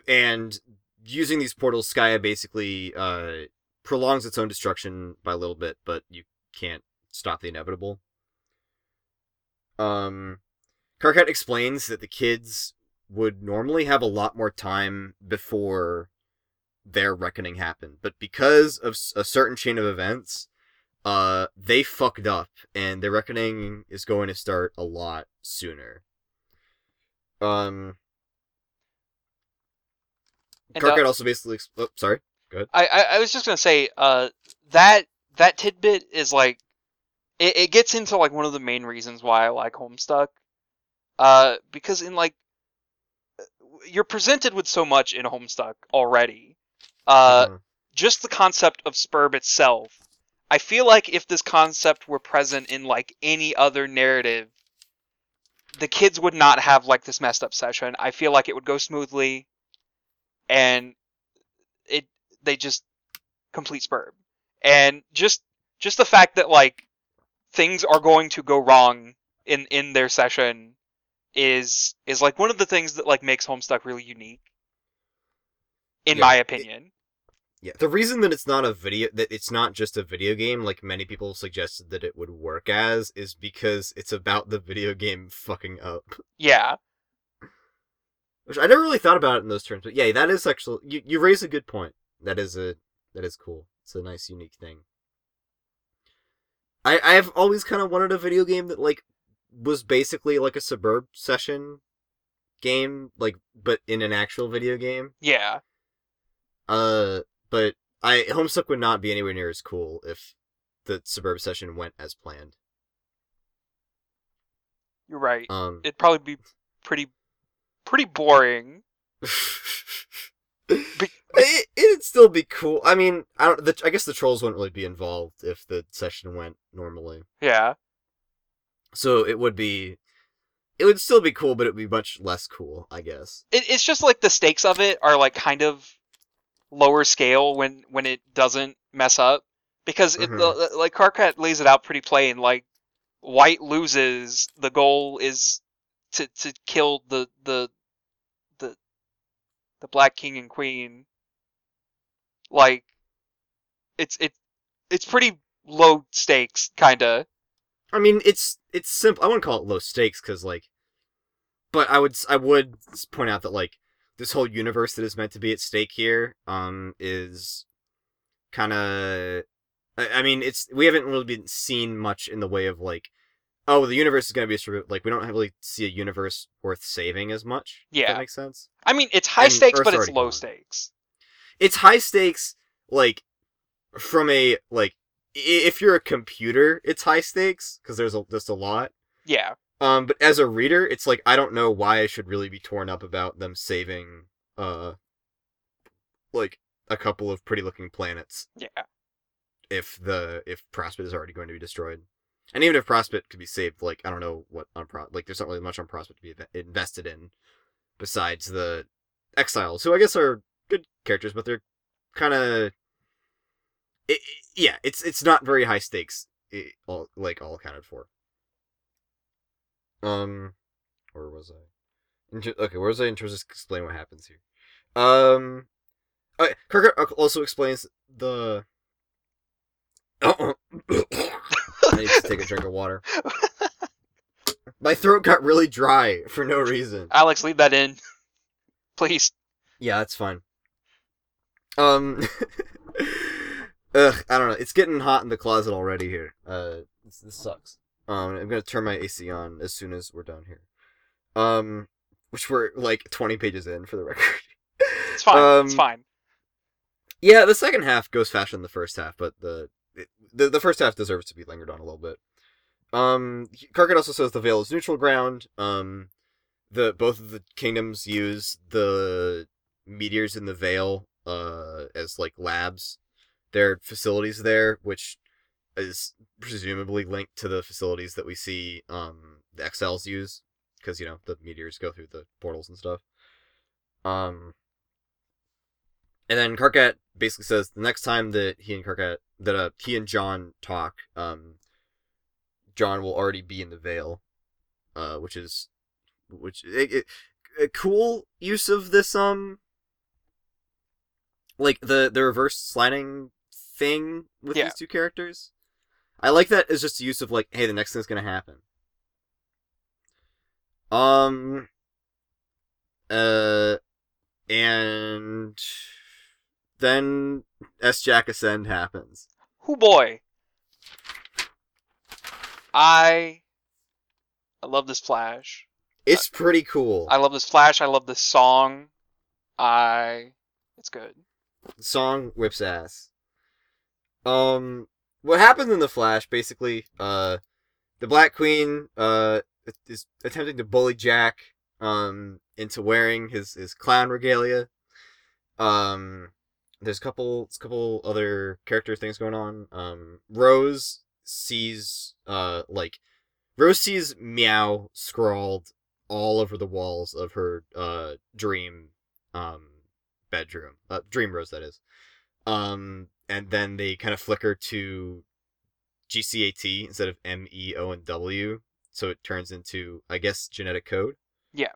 And using these portals, Skaia basically uh prolongs its own destruction by a little bit, but you can't stop the inevitable. Um, Karkat explains that the kids would normally have a lot more time before their reckoning happened, but because of a certain chain of events, uh, they fucked up, and their reckoning is going to start a lot sooner. Um, And, uh, also basically, oh, sorry. I, I I was just gonna say, uh, that that tidbit is like, it, it gets into like one of the main reasons why I like Homestuck, uh, because in like, you're presented with so much in Homestuck already, uh, Uh, just the concept of Sburb itself. I feel like if this concept were present in like any other narrative, the kids would not have like this messed up session. I feel like it would go smoothly, and it they just complete Sburb, and just just the fact that like things are going to go wrong in in their session is is like one of the things that like makes Homestuck really unique, in Yeah, my it- opinion. Yeah, the reason that it's not a video that it's not just a video game like many people suggested that it would work as is because it's about the video game fucking up. Yeah. Which I never really thought about it in those terms, but yeah, that is actually you you raise a good point. That is a that is cool. It's a nice unique thing. I I've always kind of wanted a video game that like was basically like a Sburb session game like but in an actual video game. Yeah. Uh, but I Homestuck would not be anywhere near as cool if the Sburb session went as planned. You're right. Um, It'd probably be pretty pretty boring. it, it'd still be cool. I mean, I don't. The, I guess the trolls wouldn't really be involved if the session went normally. Yeah. So it would be. It would still be cool, but it would be much less cool, I guess. It, it's just like the stakes of it are like kind of lower scale when when it doesn't mess up because it Mhm. the, like Karkat lays it out pretty plain like white loses the goal is to to kill the the the Black King and Queen. Like, it's it it's pretty low stakes, kinda. I mean, it's it's simple. I wouldn't call it low stakes because like, but I would I would point out that like this whole universe that is meant to be at stake here um is kind of I, I mean it's we haven't really been seen much in the way of like oh the universe is going to be like we don't really see a universe worth saving as much if Yeah. that makes sense I mean, it's high And stakes, Earth's but it's low gone. stakes. it's high stakes like from a like if you're a computer it's high stakes because there's a, just a lot Yeah, Um, but as a reader, it's like I don't know why I should really be torn up about them saving uh like a couple of pretty looking planets yeah. if the if Prospit is already going to be destroyed. And even if Prospit could be saved, like I don't know what on Pro like there's not really much on Prospit to be invested in besides the exiles, who I guess are good characters, but they're kind of it, yeah, it's it's not very high stakes, i all like all accounted for. Um, where was I? Okay, where was I in terms of explain what happens here? Um, okay, Kirk also explains the. I need to take a drink of water. My throat got really dry for no reason. Alex, leave that in, please. Yeah, that's fine. Um, ugh, I don't know. It's getting hot in the closet already here. Uh, this, this sucks. Um, I'm gonna turn my AC on as soon as we're done here. Um, which we're like 20 pages in for the record. It's fine. it's Um, fine. Yeah, the second half goes faster than the first half, but the the, the first half deserves to be lingered on a little bit. Um, Karkat also says the Veil is neutral ground. Um, the both of the kingdoms use the meteors in the Veil uh as like labs. There are facilities there, which is presumably linked to the facilities that we see um the Exiles use, because you know the meteors go through the portals and stuff. Um, and then Karkat basically says the next time that he and Karkat that uh he and John talk, um, John will already be in the Veil, uh, which is which it, it, a cool use of this um like the the reverse sliding thing with Yeah. these two characters. I like that as just a use of like, hey, the next thing's gonna happen. Um. Uh, and then S Jack Ascend happens. Who boy? I I love this flash. It's pretty cool. I love this flash. I love this song. I it's good. The song whips ass. Um, what happens in the Flash? Basically, uh, the Black Queen uh is attempting to bully Jack um into wearing his his clown regalia. Um, there's a couple a couple other character things going on. Um, Rose sees uh like Rose sees meow scrawled all over the walls of her uh dream um bedroom. Uh, dream Rose that is. Um, and then they kind of flicker to GCAT instead of M E O and W, so it turns into I guess genetic code. Yeah.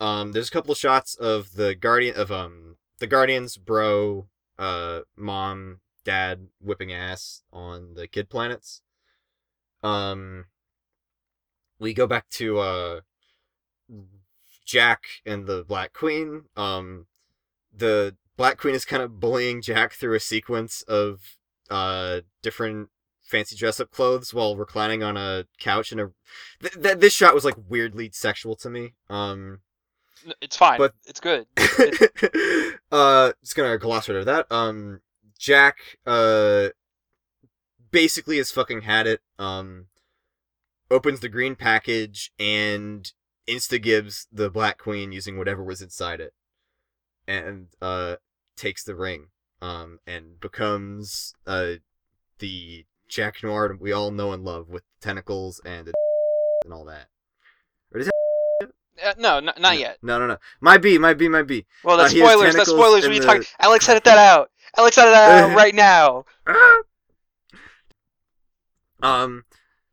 Um, there's a couple of shots of the guardian of um the guardians, bro, uh, mom, dad whipping ass on the kid planets. Um, we go back to uh Jack and the Black Queen. Um, the Black Queen is kind of bullying Jack through a sequence of uh different fancy dress up clothes while reclining on a couch in a th- th- this shot was like weirdly sexual to me. Um It's fine. But- it's good. uh just gonna gloss right over that. Um Jack uh basically has fucking had it. Um opens the green package and insta gives the Black Queen using whatever was inside it. And uh takes the ring. Um and becomes uh the Jack Noir we all know and love with tentacles and and all that. Uh, no, n- not yet. No, no, no. Might be, might be, might be. Well, Uh, that's has spoilers. That's spoilers. you the- talk, Alex, edit that out. Alex, edit that out right now. um,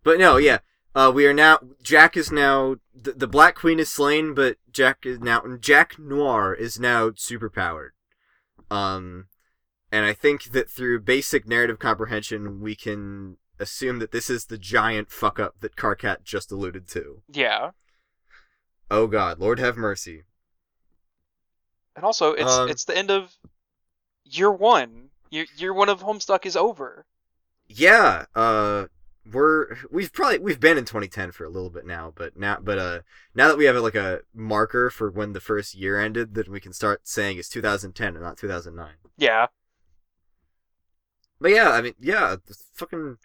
but no, yeah. Uh, we are now. Jack is now. The, the Black Queen is slain, but Jack is now. Jack Noir is now superpowered. Um, and I think that through basic narrative comprehension, we can assume that this is the giant fuck up that Karkat just alluded to. Yeah. Oh God, Lord have mercy. And also, it's Um, it's the end of year one. Year year one of Homestuck is over. Yeah, uh, we're we've probably we've been in 2010 for a little bit now, but now but uh now that we have like a marker for when the first year ended, that we can start saying it's 2010 and not 2009. Yeah. But yeah, I mean, yeah, fucking.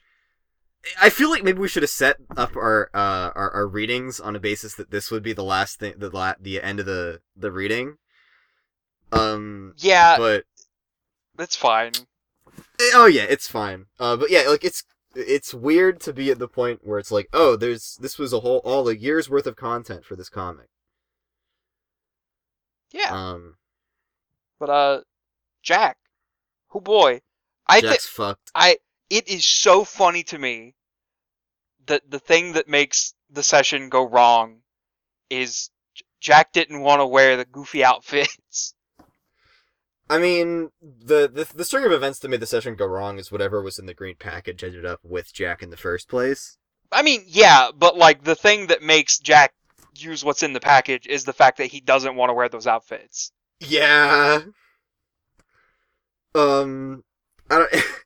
I feel like maybe we should have set up our uh our, our readings on a basis that this would be the last thing, the la- the end of the the reading. Um, Yeah, but that's fine. eh, oh yeah, it's fine. Uh, but yeah, like it's it's weird to be at the point where it's like, oh, there's this was a whole all a year's worth of content for this comic. Yeah. Um, But uh, Jack, oh boy, I think Jack's fucked. I it is so funny to me that the thing that makes the session go wrong is Jack didn't want to wear the goofy outfits. I mean, the, the the string of events that made the session go wrong is whatever was in the green package ended up with Jack in the first place. I mean, yeah, but like the thing that makes Jack use what's in the package is the fact that he doesn't want to wear those outfits. Yeah. Um, I don't.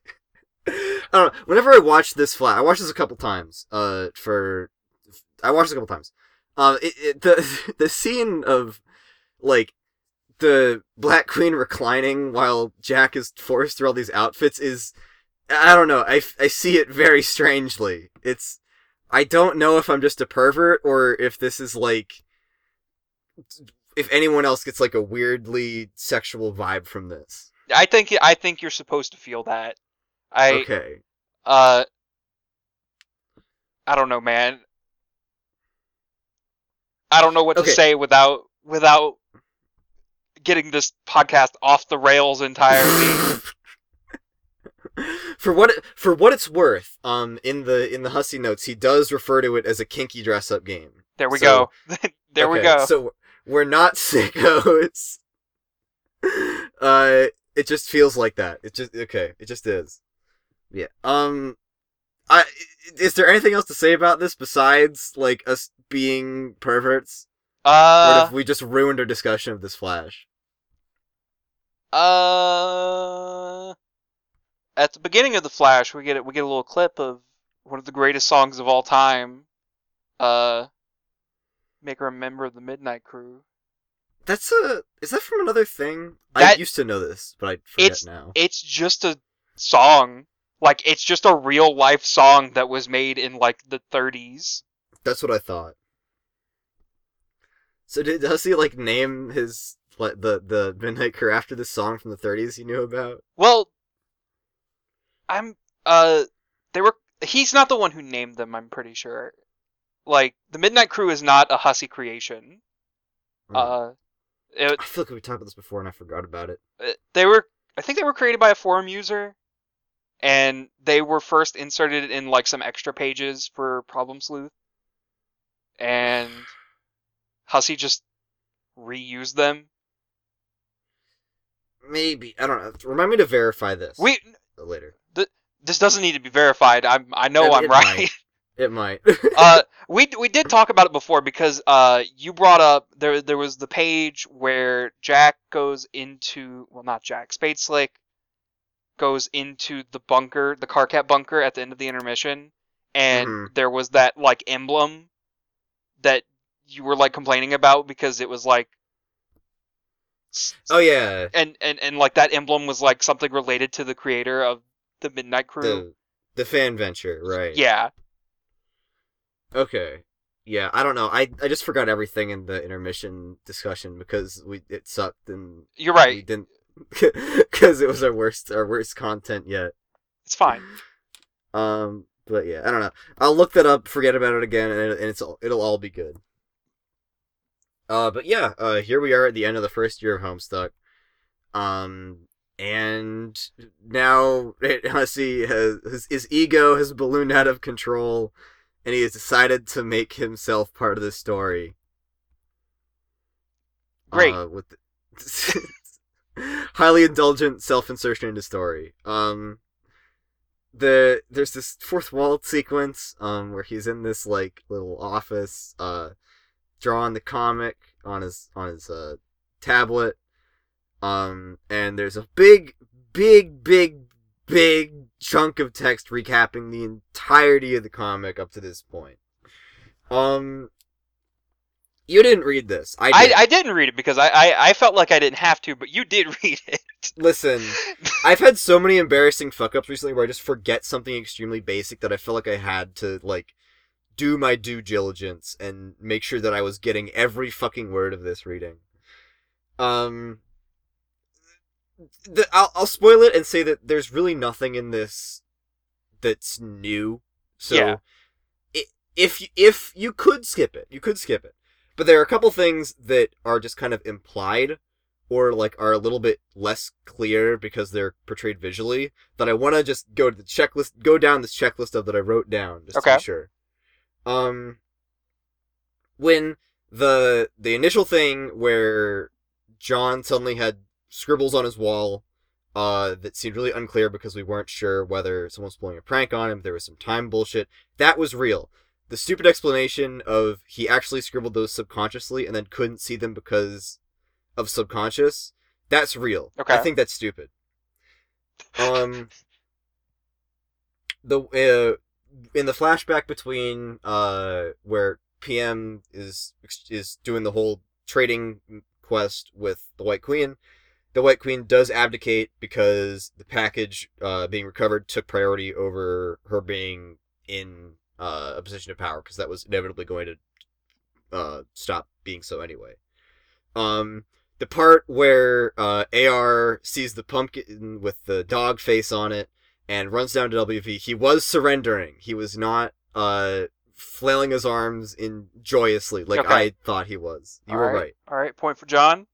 I don't know. Whenever I watch this flat, I watched this a couple times. Uh, for I watched this a couple times. Um, it, it, the the scene of like the Black Queen reclining while Jack is forced through all these outfits is I don't know. I, I see it very strangely. It's I don't know if I'm just a pervert or if this is like if anyone else gets like a weirdly sexual vibe from this. I think I think you're supposed to feel that. I okay. uh I don't know, man. I don't know what Okay. to say without without getting this podcast off the rails entirely. for what it, for what it's worth, um, in the in the Hussie notes, he does refer to it as a kinky dress up game. There we So- go. there we go. So we're not sickos. uh, it just feels like that. It just okay. It just is. Yeah. Um, I is there anything else to say about this besides like us being perverts, or uh if we just ruined our discussion of this Flash? uh at the beginning of the Flash, we get it we get a little clip of one of the greatest songs of all time. Uh make her a member of the Midnight Crew. That's a is that from another thing? I used to know this, but I forget It's- now. it's just a song. Like it's just a real life song that was made in like the 30s. That's what I thought. So did he like name his like the the Midnight Crew after this song from the 30s he knew about? Well, I'm uh they were he's not the one who named them, I'm pretty sure. Like the Midnight Crew is not a Hussie creation. Hmm. Uh it, I feel like we talked about this before and I forgot about it. uh, they were I think they were created by a forum user and they were first inserted in like some extra pages for Problem Sleuth. And Hussie just reused them. Maybe I don't know. Remind me to verify this. We later. this doesn't need to be verified. I'm I know I mean, it right. might. It might. uh, we we did talk about it before because uh, you brought up there there was the page where Jack goes into well not Jack Spade Slick goes into the bunker the Karkat bunker at the end of the intermission and Mhm. there was that like emblem that you were like complaining about because it was like oh yeah, and and and like that emblem was like something related to the creator of the Midnight Crew. the the fan venture, right? Yeah. Okay. Yeah, I don't know. I I just forgot everything in the intermission discussion because we it sucked and You're we right. didn't because it was our worst our worst content yet. It's fine. Um, but yeah, I don't know. I'll look that up, forget about it again, and, it, and it's all, it'll all be good. Uh, but yeah, uh, here we are at the end of the first year of Homestuck. Um, and now Hussie has his, his ego has ballooned out of control, and he has decided to make himself part of the story. Great. Uh, with the- highly indulgent self-insertion into story. Um, the there's this fourth wall sequence um where he's in this like little office uh drawing the comic on his on his uh tablet um and there's a big big big big chunk of text recapping the entirety of the comic up to this point um you didn't read this i I, did. I didn't read it because I, I, I felt like I didn't have to, but you did read it. listen I've had so many embarrassing fuck ups recently where I just forget something extremely basic that I felt like I had to like do my due diligence and make sure that I was getting every fucking word of this reading. Um the, I'll I'll spoil it and say that there's really nothing in this that's new. So Yeah. if if you could skip it, you could skip it. But there are a couple things that are just kind of implied or like are a little bit less clear because they're portrayed visually that I want to just go to the checklist go down this checklist of that I wrote down just to be sure. Um when the the initial thing where John suddenly had scribbles on his wall uh that seemed really unclear because we weren't sure whether someone was pulling a prank on him, there was some time bullshit. That was real. The stupid explanation of he actually scribbled those subconsciously and then couldn't see them because of subconscious, that's real. Okay. I think that's stupid. Um the uh, in the flashback between uh where PM is is doing the whole trading quest with the White Queen, the White Queen does abdicate because the package uh, being recovered took priority over her being in uh, a position of power because that was inevitably going to uh, stop being so anyway. Um, the part where uh, AR sees the pumpkin with the dog face on it and runs down to WV, he was surrendering. He was not uh, flailing his arms in joyously like Okay. I thought he was. You were Alright. right. All right, point for John.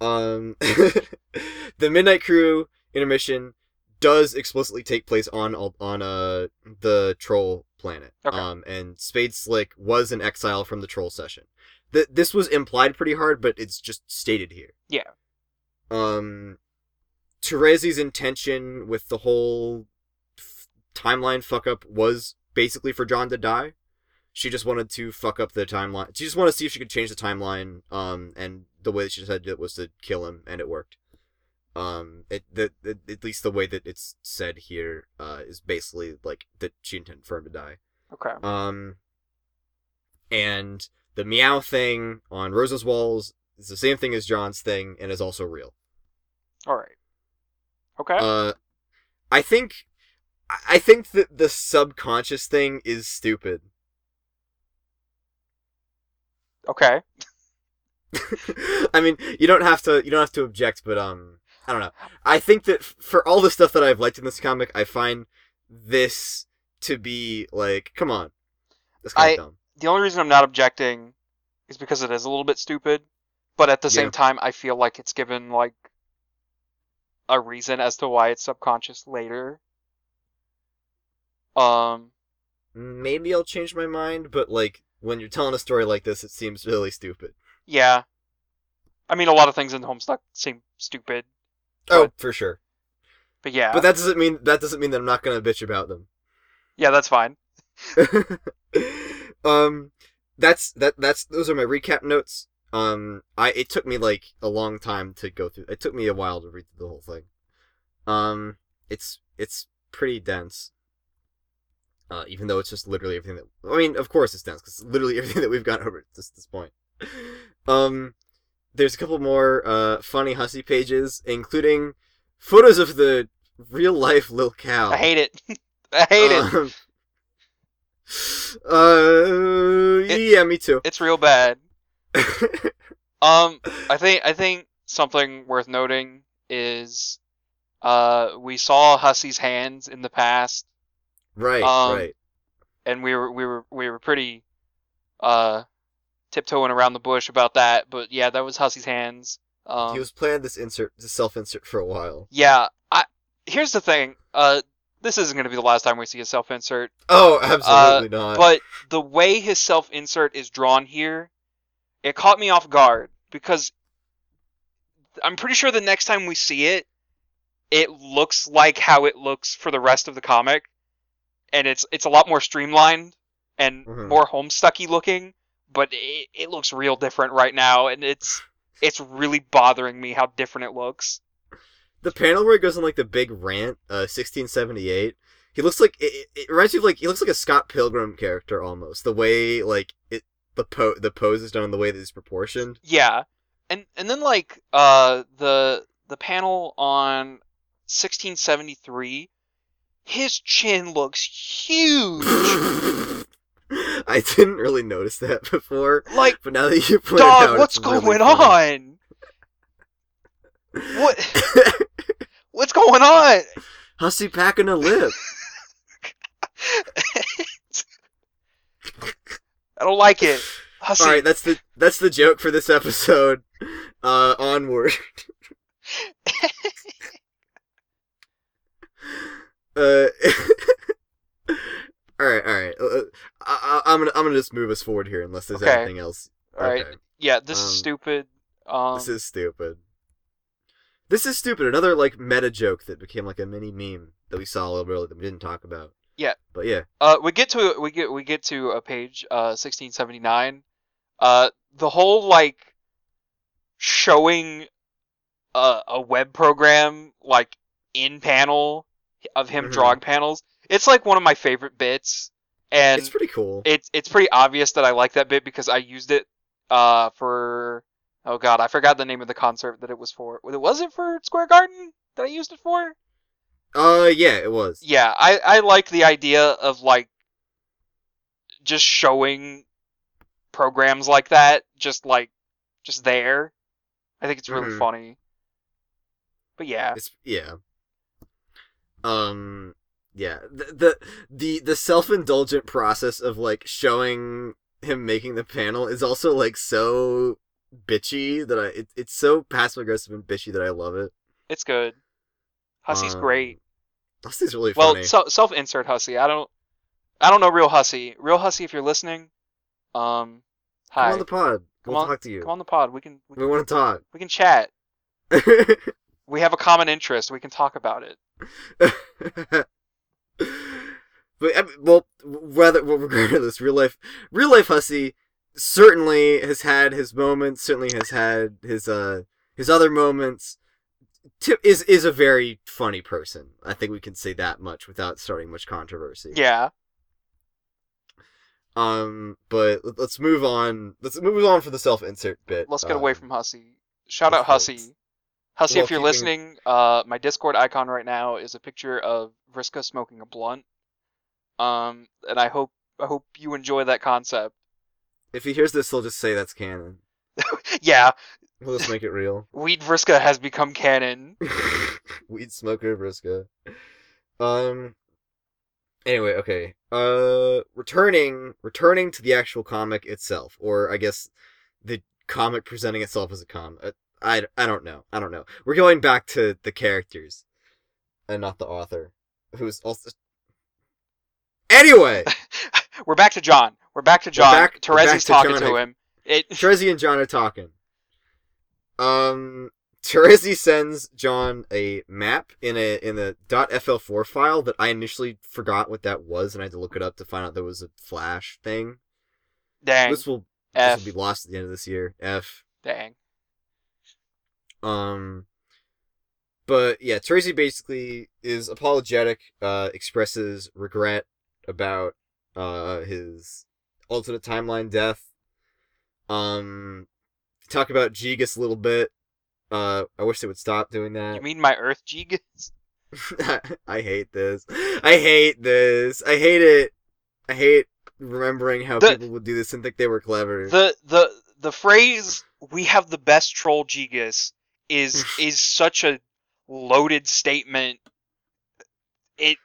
Um, the Midnight Crew intermission does explicitly take place on on uh the troll planet. Okay. Um, and Spade Slick was an exile from the troll session. Th- this was implied pretty hard, but it's just stated here. Yeah. Um, Terezi's intention with the whole f- timeline fuck up was basically for John to die. She just wanted to fuck up the timeline. She just wanted to see if she could change the timeline. Um, and the way that she decided to do it was to kill him, and it worked. Um, it the, the at least the way that it's said here, uh, is basically like that she intended for him to die. Okay. Um, and the meow thing on Rose's walls is the same thing as John's thing, and is also real. All right. Okay. Uh, I think, I I think that the subconscious thing is stupid. okay. I mean, you don't have to, you don't have to object, but um, I don't know. I think that for all the stuff that I've liked in this comic, I find this to be like, come on, that's kind I- of dumb. The only reason I'm not objecting is because it is a little bit stupid, but at the same Yeah. time, I feel like it's given like a reason as to why it's subconscious later. Um. Maybe I'll change my mind, but like when you're telling a story like this, it seems really stupid. Yeah. I mean, a lot of things in Homestuck seem stupid, Oh, But- for sure. but yeah. But that doesn't mean that doesn't mean that I'm not gonna bitch about them. yeah, that's fine. um, that's that that's those are my recap notes. Um, I it took me like a long time to go through. It took me a while to read through the whole thing. Um, it's it's pretty dense. Uh, even though it's just literally everything that I mean, of course it's dense because literally everything that we've gone over at this this point. Um, there's a couple more uh funny Hussie pages, including photos of the real life Lil Cal. I hate it. I hate it. Um, uh, It- yeah, me too. It's real bad. Um, I think I think something worth noting is, uh, we saw Hussie's hands in the past, right, Um, right. and we were we were we were pretty, uh, tiptoeing around the bush about that. But yeah, that was Hussie's hands. Um, he was planning this insert, this self insert for a while. yeah. I here's the thing. Uh, this isn't going to be the last time we see a self insert, Oh, absolutely not. Uh, but the way his self insert is drawn here, it caught me off guard because I'm pretty sure the next time we see it, it looks like how it looks for the rest of the comic, and it's it's a lot more streamlined and Mhm. more homestucky looking, but it, it looks real different right now, and it's it's really bothering me how different it looks. the panel where he goes on like the big rant, uh, 1678. He looks like it, it reminds me of like he looks like a Scott Pilgrim character almost. The way like it the po the pose is done, and the way that it's proportioned. Yeah, and and then like uh the the panel on 1673, his chin looks huge. I didn't really notice that before, like, but now that you point it out, dog, what's really going funny. on? What what's going on? Hussie packing a lip. I don't like it. Hussie. All right, that's the that's the joke for this episode. Uh, onward. uh, all right, all right. Uh, I, I, I'm gonna I'm gonna just move us forward here, unless there's Okay. anything else. All right. Okay. Yeah, this Um, is stupid. Um, This is stupid. This is stupid. Another like meta joke that became like a mini meme that we saw a little earlier that we didn't talk about. Yeah. But yeah. Uh, we get to we get we get to a page uh 1679. Uh, the whole like showing a a web program like in panel of him Mhm. drawing panels. It's like one of my favorite bits, and it's pretty cool. it's it's pretty obvious that I like that bit because I used it uh for oh god I forgot the name of the concert that it was for. Was it for Square Garden that I used it for? uh yeah, it was. yeah, I I like the idea of like just showing programs like that, just like just there. I think it's really Mhm. funny. But yeah, It's yeah. Um yeah, the the the, the self-indulgent process of like showing him making the panel is also like so bitchy that I it, it's so passive aggressive and bitchy that I love it. it's good. Hussie's Um, great. Hussie's really Well, funny. so, self-insert Hussie. I don't, I don't know real Hussie. Real Hussie, if you're listening, um, hi. Come on the pod. Come we'll on- talk to you. Come on the pod. We can, we We can, want to talk. we can chat. We have a common interest. We can talk about it. but I mean, well, rather well, regardless, real life, real life Hussie certainly has had his moments. Certainly has had his uh his other moments. Tip is is a very funny person. I think we can say that much without starting much controversy. Yeah. Um, but let- let's move on. Let's move on for the self insert bit. Let's get away Um, from Hussie. Shout out. Hussie. Hussie, Well, if you're listening, uh, my Discord icon right now is a picture of Vriska smoking a blunt. Um, and I hope I hope you enjoy that concept. If he hears this, he'll just say that's canon. Yeah, We'll just make it real. Weed Vriska has become canon. Weed smoker Vriska. Um. Anyway, okay. Uh, returning, returning to the actual comic itself, or I guess the comic presenting itself as a comic. I, I don't know. I don't know. We're going back to the characters, and not the author, who's also. Anyway, We're back to John. We're back to John. we're back Terezi's to talking John. to him. It Terezi and John are talking. Um, Terezi sends John a map in a in a .fl4 file that I initially forgot what that was, and I had to look it up to find out there was a Flash thing. dang. This will F. this will be lost at the end of this year. F. Dang. Um, but yeah, Terezi basically is apologetic. Uh, expresses regret about uh his alternate timeline death. Um, talk about Gigas a little bit. Uh, I wish they would stop doing that. You mean my Earth Gigas? I hate this. I hate this. I hate it. I hate remembering how The- people would do this and think they were clever. The the the phrase "we have the best troll Gigas" is is such a loaded statement. It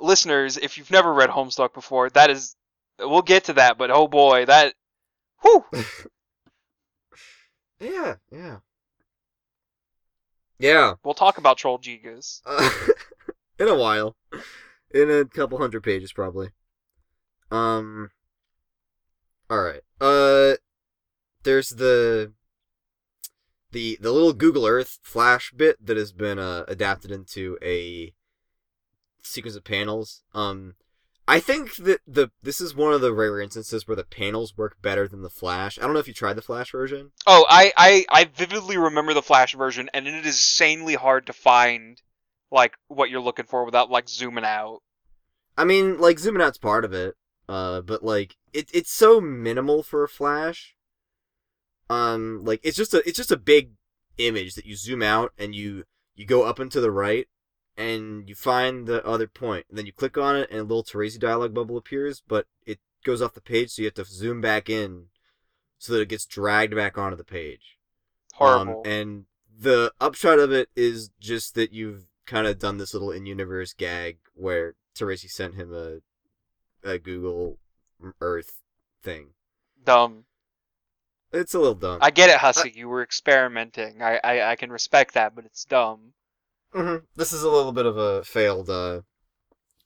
listeners, if you've never read Homestuck before, that is we'll get to that, but oh boy, that whew. yeah, yeah, yeah. We'll talk about troll Gigas. Uh, in a while, in a couple hundred pages probably. Um. All right. Uh, there's the the the little Google Earth Flash bit that has been uh, adapted into a sequence of panels. Um, I think that the this is one of the rare instances where the panels work better than the Flash. I don't know if you tried the Flash version. Oh, I, I, I vividly remember the Flash version, and it is insanely hard to find like what you're looking for without like zooming out. I mean, like zooming out's part of it, uh, but like it it's so minimal for a Flash. Um, like it's just a it's just a big image that you zoom out and you you go up and to the right and you find the other point and then you click on it and a little Terezi dialog bubble appears, but it goes off the page, so you have to zoom back in so that it gets dragged back onto the page. Horrible. Um, and the upshot of it is just that you've kind of done this little in-universe gag where Terezi sent him a a Google Earth thing. Dumb. It's a little dumb. I get it, Husky. You were experimenting. I, I, I can respect that, but it's dumb. hmm This is a little bit of a failed uh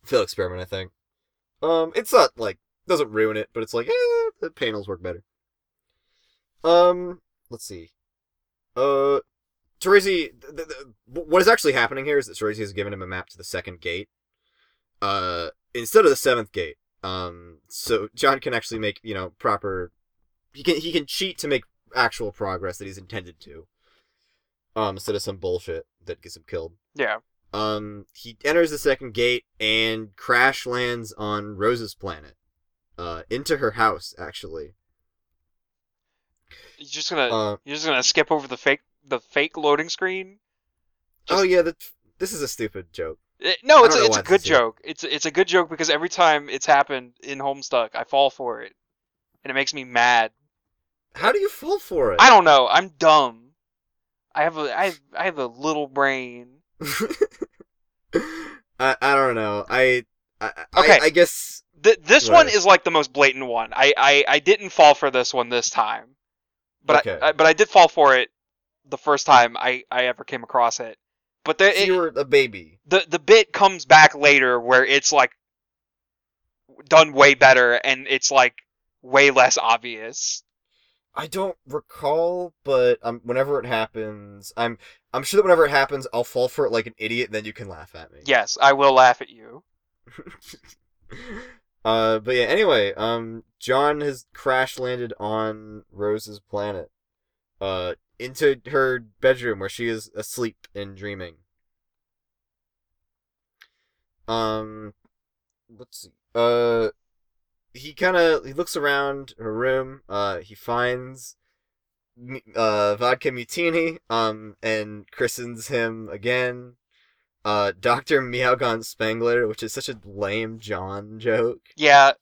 failed experiment, I think. Um, it's not like doesn't ruin it, but it's like eh, the panels work better. Um, let's see. Uh, Terezi, th- th- th- what is actually happening here is that Terezi has given him a map to the second gate, uh, instead of the seventh gate. Um, so John can actually make you know proper. He can he can cheat to make actual progress that he's intended to. Um, instead of some bullshit that gets him killed. Yeah. Um, he enters the second gate and crash lands on Rose's planet. Uh, into her house actually. You're just gonna Uh, you're just gonna skip over the fake the fake loading screen. oh yeah, that this is a stupid joke. It- no, it's a, it's a good joke. It's it's a good joke because every time it's happened in Homestuck, I fall for it, and it makes me mad. How do you fall for it? I don't know. I'm dumb. I have a I have, I have a little brain. I I don't know. I I, Okay. I, I guess Th- this one is like the most blatant one. I, I, I didn't fall for this one this time, but Okay. I, I but I did fall for it the first time I, I ever came across it. But there, so it, you were a baby. the the bit comes back later where it's like done way better and it's like way less obvious. I don't recall, but um, whenever it happens, I'm I'm sure that whenever it happens, I'll fall for it like an idiot. and Then you can laugh at me. Yes, I will laugh at you. uh, but yeah. Anyway, um, John has crash landed on Rose's planet, uh, into her bedroom where she is asleep and dreaming. Um, let's see. Uh, he kind of he looks around her room. Uh, he finds uh vodka mutini. Um, and christens him again. Uh, Doctor Meowgon Spengler, which is such a lame John joke. Yeah,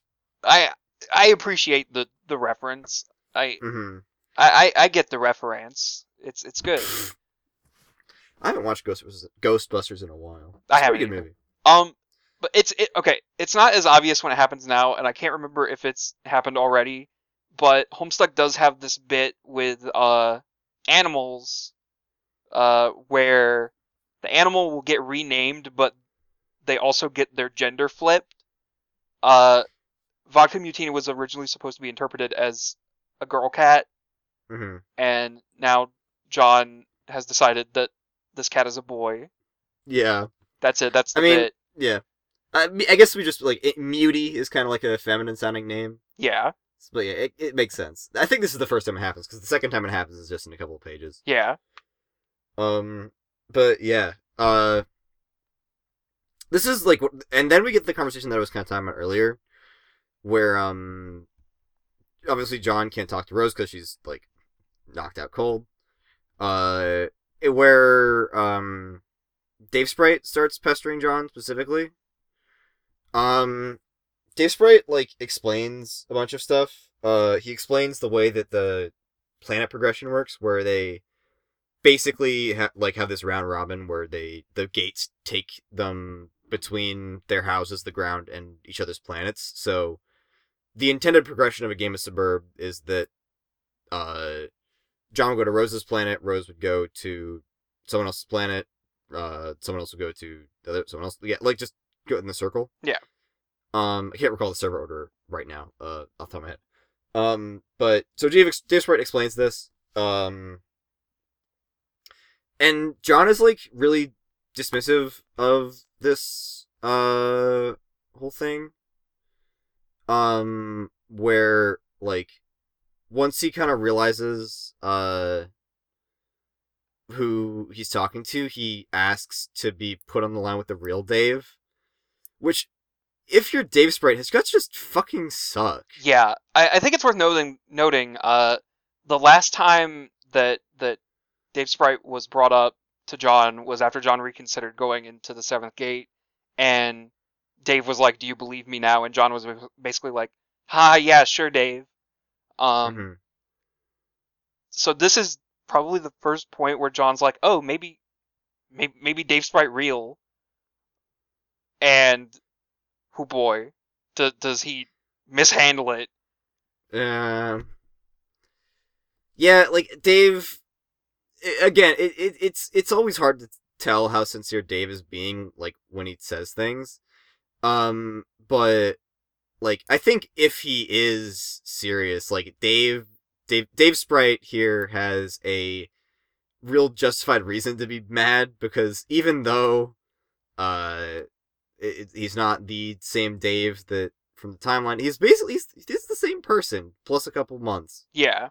I I appreciate the the reference. I Mm-hmm. I, I, I get the reference. It's it's good. I haven't watched Ghostbusters, Ghostbusters in a while. I It's a haven't good movie. Um, but it's it okay. It's not as obvious when it happens now, and I can't remember if it's happened already. But Homestuck does have this bit with uh animals, uh, where the animal will get renamed, but they also get their gender flipped. Uh, Vodka Mutini was originally supposed to be interpreted as a girl cat, Mm-hmm. and now John has decided that this cat is a boy. Yeah, That's it. That's the I mean- bit. yeah. I, I guess we just like it, Muty is kind of like a feminine sounding name, Yeah, but yeah, it, it makes sense. I think this is the first time it happens because the second time it happens is just in a couple of pages. yeah. Um, but yeah, uh, this is like, and then we get the conversation that I was kind of talking about earlier, where um, obviously John can't talk to Rose because she's like knocked out cold. Uh, where um, Dave Sprite starts pestering John specifically. Um, Dave Sprite like explains a bunch of stuff. Uh, he explains the way that the planet progression works, where they basically ha- like have this round robin where they the gates take them between their houses, the ground, and each other's planets. So the intended progression of a game of Sburb is that uh, John would go to Rose's planet, Rose would go to someone else's planet, uh, someone else would go to the other, someone else. Yeah, like just go in the circle. Yeah. Um, I can't recall the server order right now. Uh, off the top of my head. Um, but so Dave, Dave Sprite explains this. Um, and John is like really dismissive of this uh whole thing. Um, where like once he kind of realizes uh who he's talking to, he asks to be put on the line with the real Dave, which if you're Dave Sprite, his guts just fucking suck. Yeah, I, I think it's worth noting. Noting, uh, the last time that that Dave Sprite was brought up to John was after John reconsidered going into the Seventh Gate, and Dave was like, "Do you believe me now?" And John was basically like, "Ha, yeah, sure, Dave." Um, Mhm. so this is probably the first point where John's like, "Oh, maybe, maybe, maybe Dave Sprite real." And, who boy, do, does he mishandle it? Um. yeah, like Dave. Again, it, it it's it's always hard to tell how sincere Dave is being, like when he says things. Um, but like I think if he is serious, like Dave, Dave, Dave Sprite here has a real justified reason to be mad because even though, uh, it, he's not the same Dave that from the timeline, he's basically he's, he's the same person plus a couple months Yeah,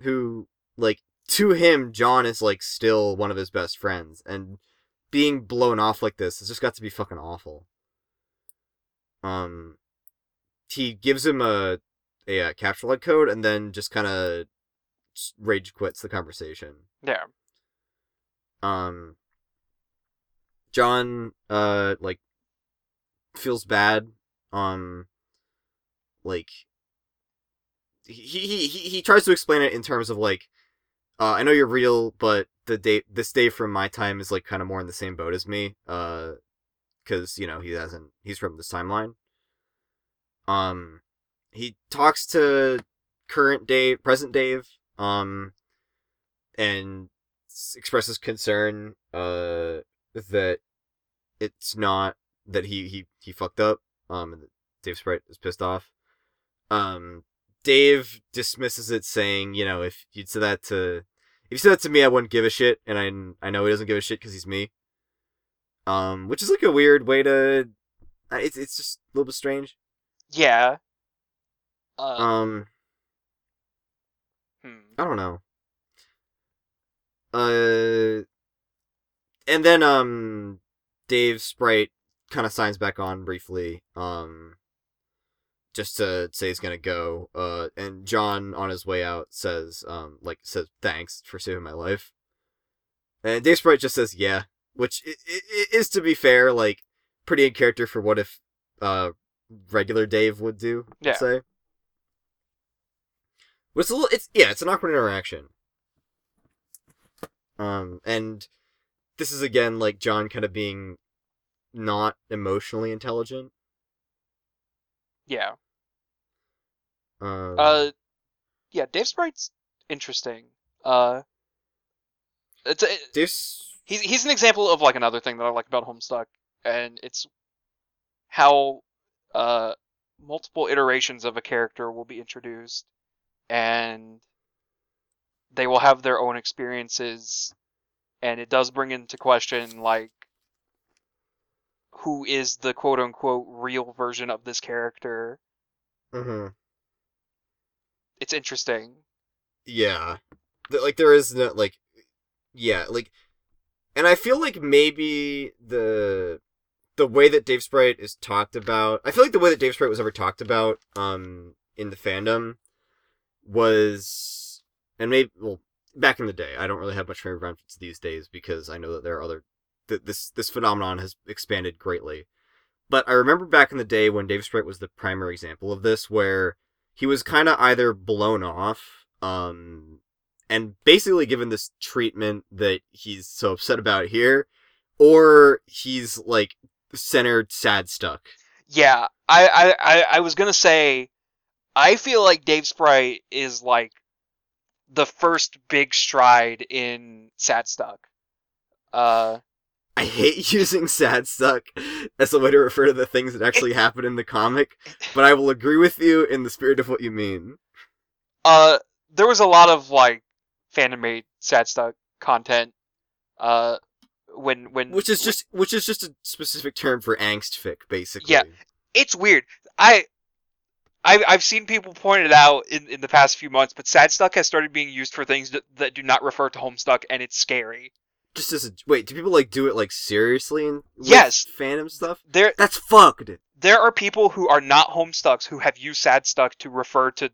who like to him John is like still one of his best friends and being blown off like this has just got to be fucking awful. Um he gives him a a, uh captchalogue code and then just kind of rage quits the conversation. yeah, Um John uh like feels bad um like he he he he tries to explain it in terms of like uh I know you're real but the day this day from my time is like kind of more in the same boat as me uh cuz you know he hasn't he's from this timeline. Um he talks to current Dave present Dave um and expresses concern uh that it's not that he he he fucked up um and Dave Sprite is pissed off um Dave dismisses it saying you know if you'd said that to if you said that to me I wouldn't give a shit and I I know he doesn't give a shit because he's me um which is like a weird way to uh, it's it's just a little bit strange yeah. Uh, um hmm. I don't know. Uh, and then um, Dave Sprite kind of signs back on briefly. Um, just to say he's gonna go. Uh, and John on his way out says um, like says thanks for saving my life. And Dave Sprite just says yeah, which i- i- i- is to be fair, like pretty in character for what if uh regular Dave would do. I'd Yeah. Say. But it's a little, it's yeah, it's an awkward interaction. Um, and this is again like John kind of being not emotionally intelligent. Yeah. Um, Uh, yeah. Dave Sprite's interesting. Uh, it's a, this he's he's an example of like another thing that I like about Homestuck, and it's how uh multiple iterations of a character will be introduced, and they will have their own experiences, and it does bring into question like who is the quote unquote real version of this character. hmm It's interesting. yeah, like there is no like, yeah, like, and I feel like maybe the the way that Dave Sprite is talked about, I feel like the way that Dave Sprite was ever talked about, um, in the fandom, was, and maybe well, back in the day, I don't really have much frame of reference these days because I know that there are other, th- this this phenomenon has expanded greatly. But I remember back in the day when Dave Sprite was the primary example of this, where he was kind of either blown off, um, and basically given this treatment that he's so upset about here, or he's like centered sad stuck. Yeah, I, I, I was gonna say, I feel like Dave Sprite is like the first big stride in Sad Stuck. Uh, I hate using sad stuck as a way to refer to the things that actually happen in the comic, but I will agree with you in the spirit of what you mean. Uh, there was a lot of like fandom made sad stuff content. Uh, when when Which is just which is just a specific term for angst fic, basically. Yeah. it's weird. I. I've, I've seen people point it out in, in the past few months, but sad stuck has started being used for things that, that do not refer to homestuck, and it's scary. Just as a wait, do people like do it like seriously in with Yes. fandom stuff? There That's fucked. there are people who are not homestucks who have used sad stuck to refer to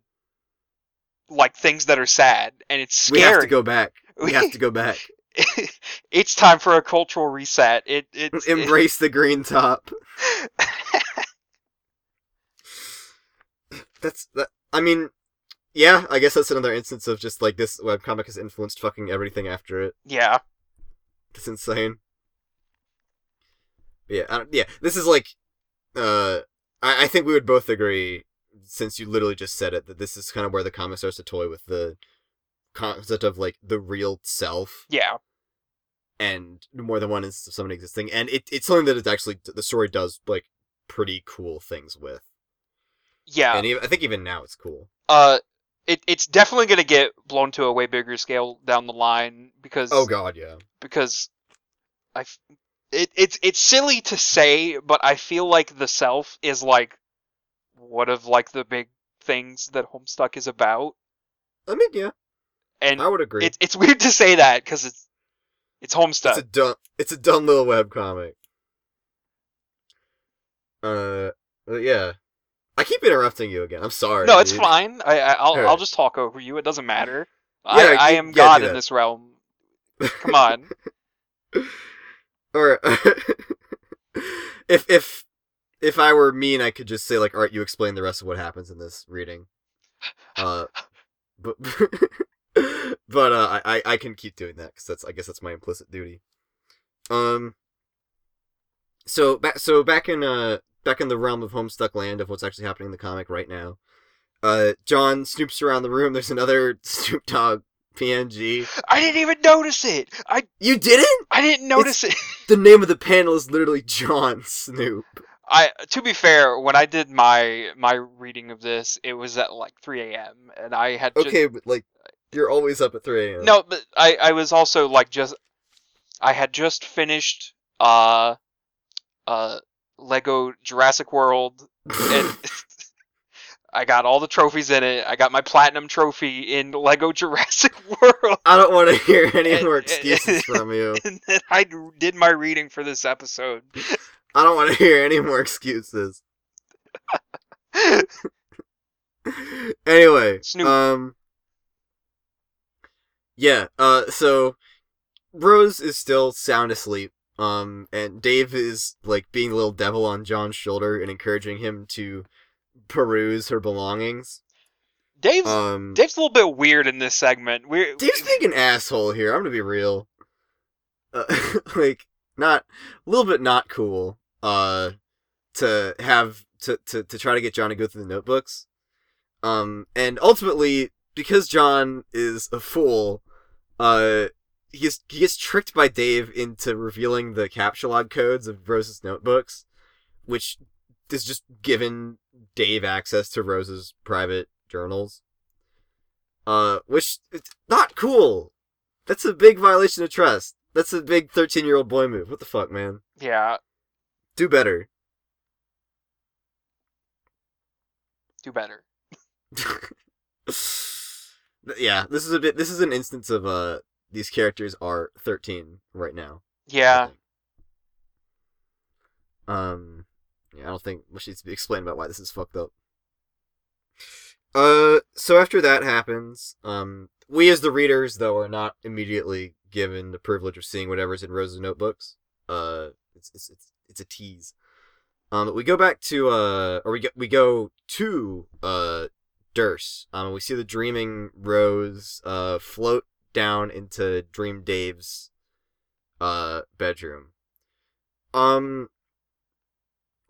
like things that are sad, and it's scary. We have to go back. We have to go back. it's time for a cultural reset. It it Embrace the green top. That's that. I mean, yeah. I guess that's another instance of just like this webcomic has influenced fucking everything after it. yeah. That's insane. Yeah, I don't, yeah. This is like, uh, I, I think we would both agree, since you literally just said it, that this is kind of where the comic starts to toy with the concept of like the real self Yeah. and more than one instance of somebody existing, and it, it's something that it's actually the story does like pretty cool things with, Yeah. and even, I think even now it's cool. Uh it, it's definitely going to get blown to a way bigger scale down the line because Oh god, yeah. because I it, it's it's silly to say, but I feel like the self is like one of like the big things that Homestuck is about, I mean, yeah, and I would agree. it's it's weird to say that because it's it's Homestuck. It's a dumb, it's a dumb little web comic. Uh, yeah. I keep interrupting you again. I'm sorry. no, it's dude. fine. I, I I'll Alright. I'll just talk over you. It doesn't matter. Yeah, I, I am yeah, God in this realm. Come on. Or if if if I were mean, I could just say like, "All right, you explain the rest of what happens in this reading." Uh, but but uh, I I- I can keep doing that because that's I guess that's my implicit duty. Um. So back so back in uh back in the realm of Homestuck land of what's actually happening in the comic right now. Uh, John snoops around the room. There's another Snoop Dogg PNG. I didn't even notice it. I You didn't? I didn't notice it. The name of the panel is literally John Snoop. I to be fair, when I did my my reading of this, it was at like 3 a.m. and I had just, Okay, but like you're always up at 3 a.m. no, but I I was also like just I had just finished uh uh Lego Jurassic World and I got all the trophies in it. I got my platinum trophy in Lego Jurassic World. I don't want to hear any And- more and- excuses from you. And then I did my reading for this episode. I don't want to hear any more excuses. anyway, Snoop. um, yeah. Uh, so Rose is still sound asleep. Um, and Dave is like being the little devil on John's shoulder and encouraging him to peruse her belongings. Dave's Um, Dave's a little bit weird in this segment. We're Dave's being an asshole here. I'm gonna be real. Uh, like, not a little bit not cool. Uh, to have to, to to try to get John to go through the notebooks. Um, and ultimately, because John is a fool, uh, he gets, he gets tricked by Dave into revealing the captcha codes of Rose's notebooks, which is just given Dave access to Rose's private journals. Uh, which it's not cool. That's a big violation of trust. That's a big thirteen-year-old boy move. What the fuck, man? yeah, Do better. do better. yeah, this is a bit. This is an instance of uh, these characters are thirteen right now. Yeah. Um, yeah, I don't think much needs to be explained about why this is fucked up. Uh, so after that happens, um, we as the readers though are not immediately given the privilege of seeing whatever's in Rose's notebooks. Uh, it's it's it's, it's a tease. Um, but we go back to uh, or we go we go to uh, Derse. Um, we see the dreaming Rose uh float down into Dream Dave's uh bedroom. Um,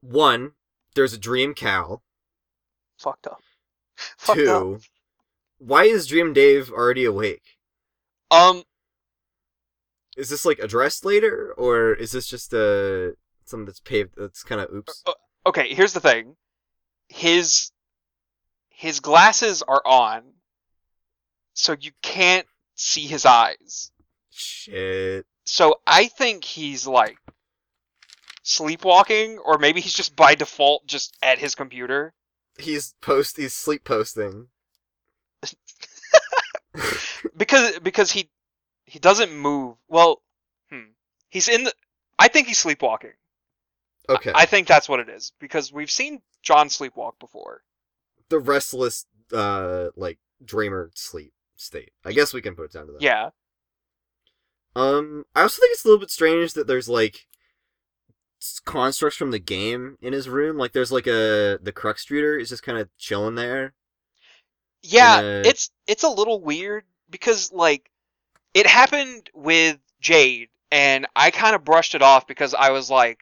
one, there's a dream cow. fucked up. Fucked up. Two, why is Dream Dave already awake? Um, is this like addressed later, or is this just uh something that's paved? That's kind of oops. Okay, here's the thing. His his glasses are on, so you can't see his eyes. Shit. So I think he's like sleepwalking, or maybe he's just by default just at his computer. He's post. He's sleep posting. because because he he doesn't move. Well, hmm. He's in the. I think he's sleepwalking. Okay. I think that's what it is because we've seen John sleepwalk before. the restless, uh, like dreamer sleep state. I guess we can put it down to that. Yeah. Um, I also think it's a little bit strange that there's like constructs from the game in his room. Like there's like a the Cruxtruder is just kind of chilling there. Yeah, Uh, it's it's a little weird because like it happened with Jade and I kind of brushed it off because I was like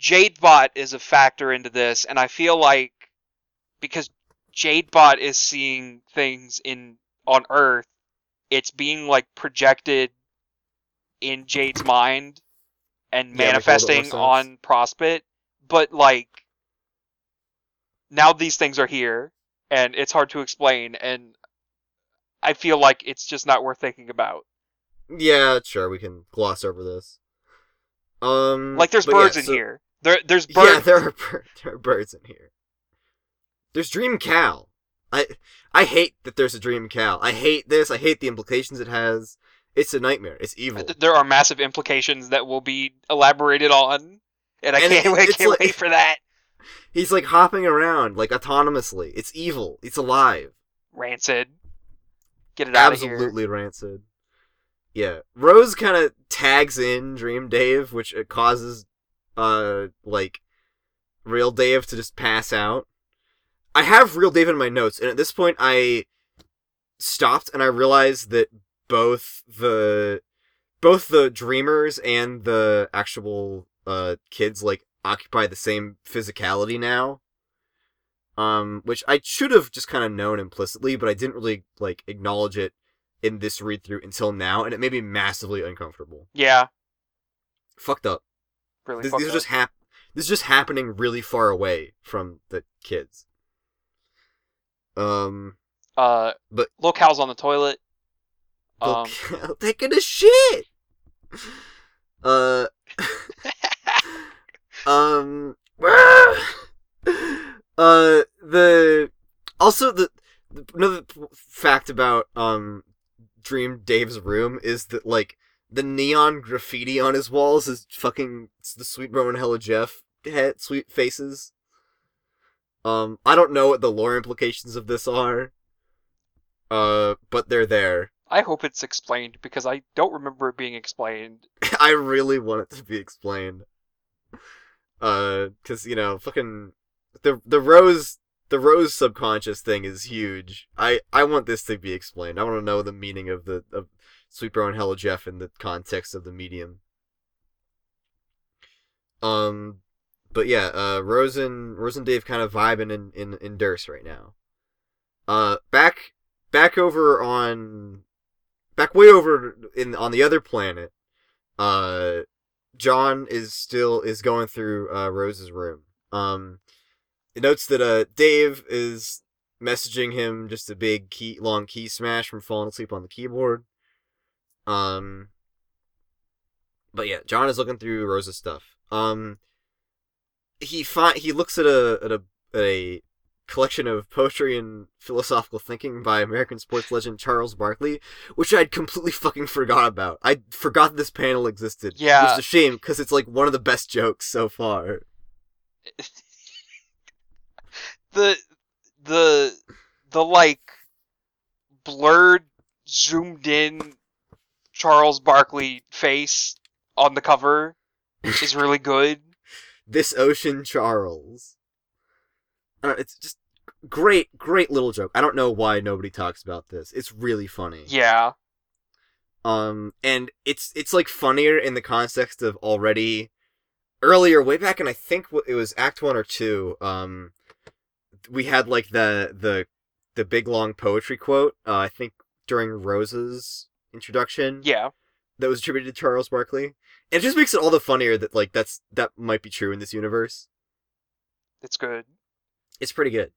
Jadebot is a factor into this and I feel like because Jadebot is seeing things in on Earth it's being like projected in Jade's mind and Yeah, make a little bit more manifesting on Prospit but like now these things are here and it's hard to explain and I feel like it's just not worth thinking about. Yeah, sure, we can gloss over this. Um, Like there's but yeah, birds in here. There there's birds. Yeah, there are there are birds in here. There's Dream Cow. I I hate that there's a Dream Cow. I hate this. I hate the implications it has. It's a nightmare. It's evil. there are massive implications that will be elaborated on and I And can't it- wait, can't like- wait for that. He's like hopping around like autonomously. It's evil. It's alive. Rancid. Get it out of here. Absolutely rancid. Yeah, Rose kind of tags in Dream Dave, which it causes, uh, like, real Dave to just pass out. I have real Dave in my notes, and at this point, I stopped and I realized that both the both the dreamers and the actual uh kids like occupy the same physicality now um, which I should have just kind of known implicitly, but I didn't really like acknowledge it in this read through until now, and it made me massively uncomfortable. Yeah, Fucked up. really. This, fucked these are up. just hap- This is just happening really far away from the kids. Um, uh but- Lil Cal's on the toilet. Um taking a shit. Uh, um, uh, the also the another fact about um Dream Dave's room is that like the neon graffiti on his walls is fucking it's the Sweet Bro and Hella Jeff head sweet faces. Um, I don't know what the lore implications of this are. Uh, but they're there. I hope it's explained because I don't remember it being explained. I really want it to be explained. Uh, cause you know, fucking the the rose the rose subconscious thing is huge. I I want this to be explained. I want to know the meaning of the of Sweet Bro and Hella Jeff in the context of the medium. Um, but yeah, uh, Rose and Rose and Dave kind of vibing in in in Derse right now. Uh, back back over on back way over in on the other planet uh John is still is going through uh Rose's room. Um it notes that uh Dave is messaging him just a big key long key smash from falling asleep on the keyboard. Um but yeah, John is looking through Rose's stuff. Um he find he looks at a at a at a collection of poetry and philosophical thinking by American sports legend Charles Barkley, which I'd completely fucking forgot about. I forgot this panel existed. Yeah. Which is a shame because it's like one of the best jokes so far. the the the like blurred zoomed in Charles Barkley face on the cover is really good. This ocean Charles. I it's just great, great little joke. I don't know why nobody talks about this. It's really funny. Yeah. Um, and it's it's like funnier in the context of already earlier, way back and I think it was Act One or Two. Um, we had like the the the big long poetry quote. Uh, I think during Rose's introduction. Yeah. that was attributed to Charles Barkley. It just makes it all the funnier that like that's that might be true in this universe. It's good. It's pretty good.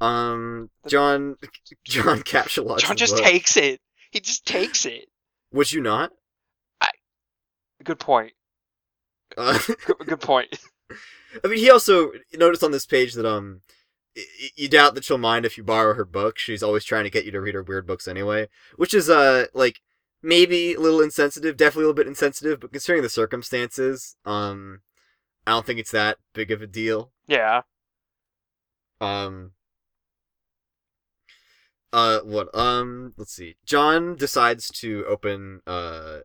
Um, John, John Capshaw. John just takes it. He just takes it. Would you not? I. Good point. Uh, Good, good point. I mean, he also noticed on this page that um, you doubt that she'll mind if you borrow her book. She's always trying to get you to read her weird books anyway, which is uh like maybe a little insensitive, definitely a little bit insensitive, but considering the circumstances, um, I don't think it's that big of a deal. Yeah. Um. Uh, what? Um, let's see. John decides to open uh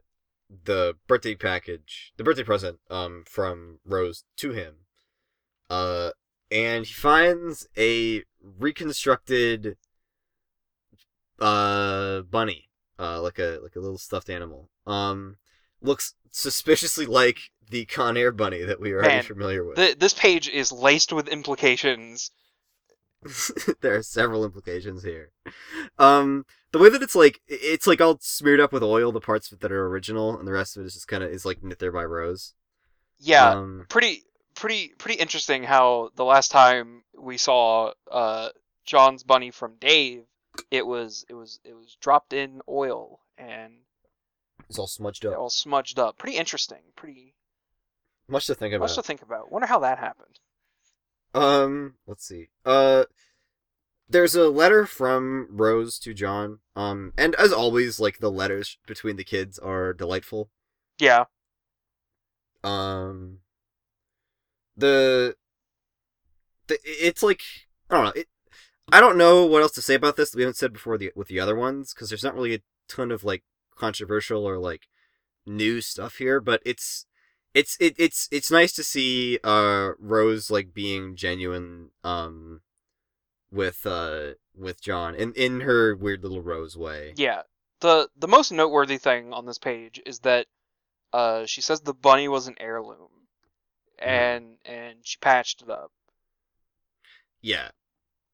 the birthday package, the birthday present, um, from Rose to him. Uh, and he finds a reconstructed uh bunny, uh, like a like a little stuffed animal. Um, looks suspiciously like the Con Air bunny that we are already Man, familiar with. Th this page is laced with implications. there are several implications here. Um, the way that it's like, it's like all smeared up with oil, the parts that are original, and the rest of it is just kind of is like knit there by Rose. Yeah. Um, pretty pretty pretty interesting how the last time we saw uh John's bunny from Dave, it was it was it was dropped in oil and it's all smudged up. all smudged up. Pretty interesting. Pretty Much to think about. much to think about. Wonder how that happened. Um, let's see. Uh, there's a letter from Rose to John. Um, and as always, like the letters between the kids are delightful. Yeah. um the, the it's like i don't know it i don't know what else to say about this that we haven't said before the with the other ones because there's not really a ton of like controversial or like new stuff here but it's it's it, it's it's nice to see uh rose like being genuine um with uh with john in in her weird little rose way Yeah. The the most noteworthy thing on this page is that uh she says the bunny was an heirloom. And and she patched it up. Yeah.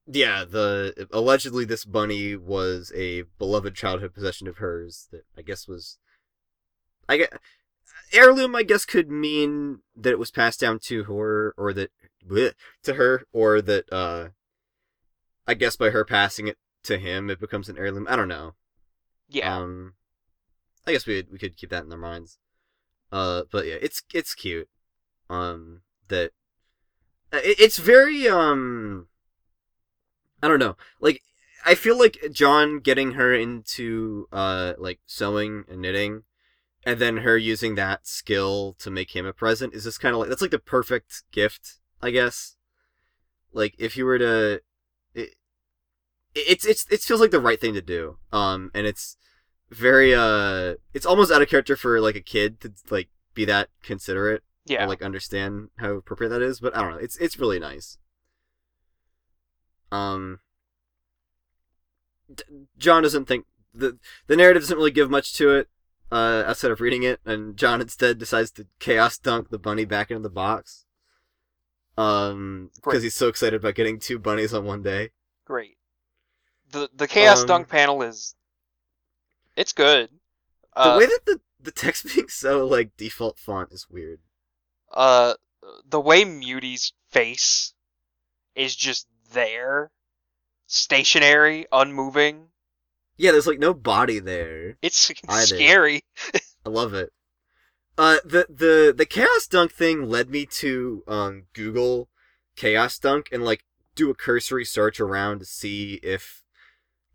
Yeah, the allegedly this bunny was a beloved childhood possession of hers that I guess was I guess heirloom I guess could mean that it was passed down to her or that bleh, to her or that uh I guess by her passing it to him it becomes an heirloom. I don't know. Yeah. Um I guess we we could keep that in our minds. Uh but yeah, it's it's cute. Um that it, it's very um I don't know. Like I feel like John getting her into uh like sewing and knitting and then her using that skill to make him a present is just kind of like that's like the perfect gift, I guess. Like if you were to it, it's it's it feels like the right thing to do. Um and it's very uh it's almost out of character for like a kid to like be that considerate yeah. or like understand how appropriate that is, but I don't know. It's it's really nice. Um, D- John doesn't think the the narrative doesn't really give much to it uh, outside of reading it, and John instead decides to chaos dunk the bunny back into the box. Um, because he's so excited about getting two bunnies on one day. Great. The the chaos Um, dunk panel is it's good. Uh, The way that the the text being so like default font is weird. uh the way Muty's face is just there, stationary, unmoving. Yeah, there's like no body there. It's Either. scary. I love it. Uh, the the the chaos dunk thing led me to um Google chaos dunk and like do a cursory search around to see if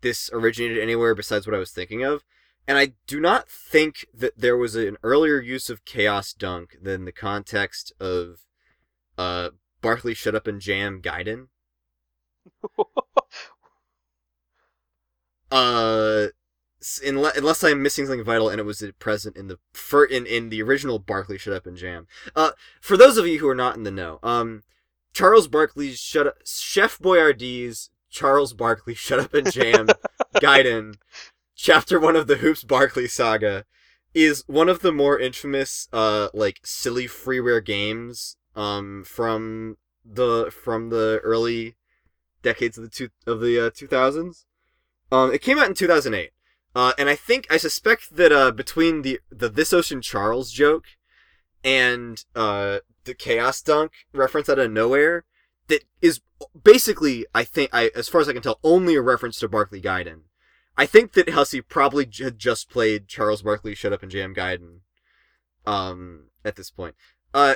this originated anywhere besides what I was thinking of. And I do not think that there was an earlier use of chaos dunk than the context of uh Barkley shut up and jam Gaiden. Uh, unless, unless I'm missing something vital, and it was present in the fir- in in the original Barkley Shut Up and Jam. Uh, for those of you who are not in the know, um, Charles Barkley's Shut Up, Chef Boyardee's Charles Barkley Shut Up and Jam Gaiden, Chapter One of the Hoops Barkley Saga, is one of the more infamous uh like silly freeware games um from the from the early decades of the two of the uh, 2000s. Um, it came out in 2008. Uh, and I think I suspect that uh, between the the This Ocean Charles joke and uh, the Chaos Dunk reference out of nowhere, that is basically I think I as far as I can tell only a reference to Barkley Gaiden. I think that Hussie probably had just played Charles Barkley Shut Up and Jam Gaiden. Um, at this point, uh,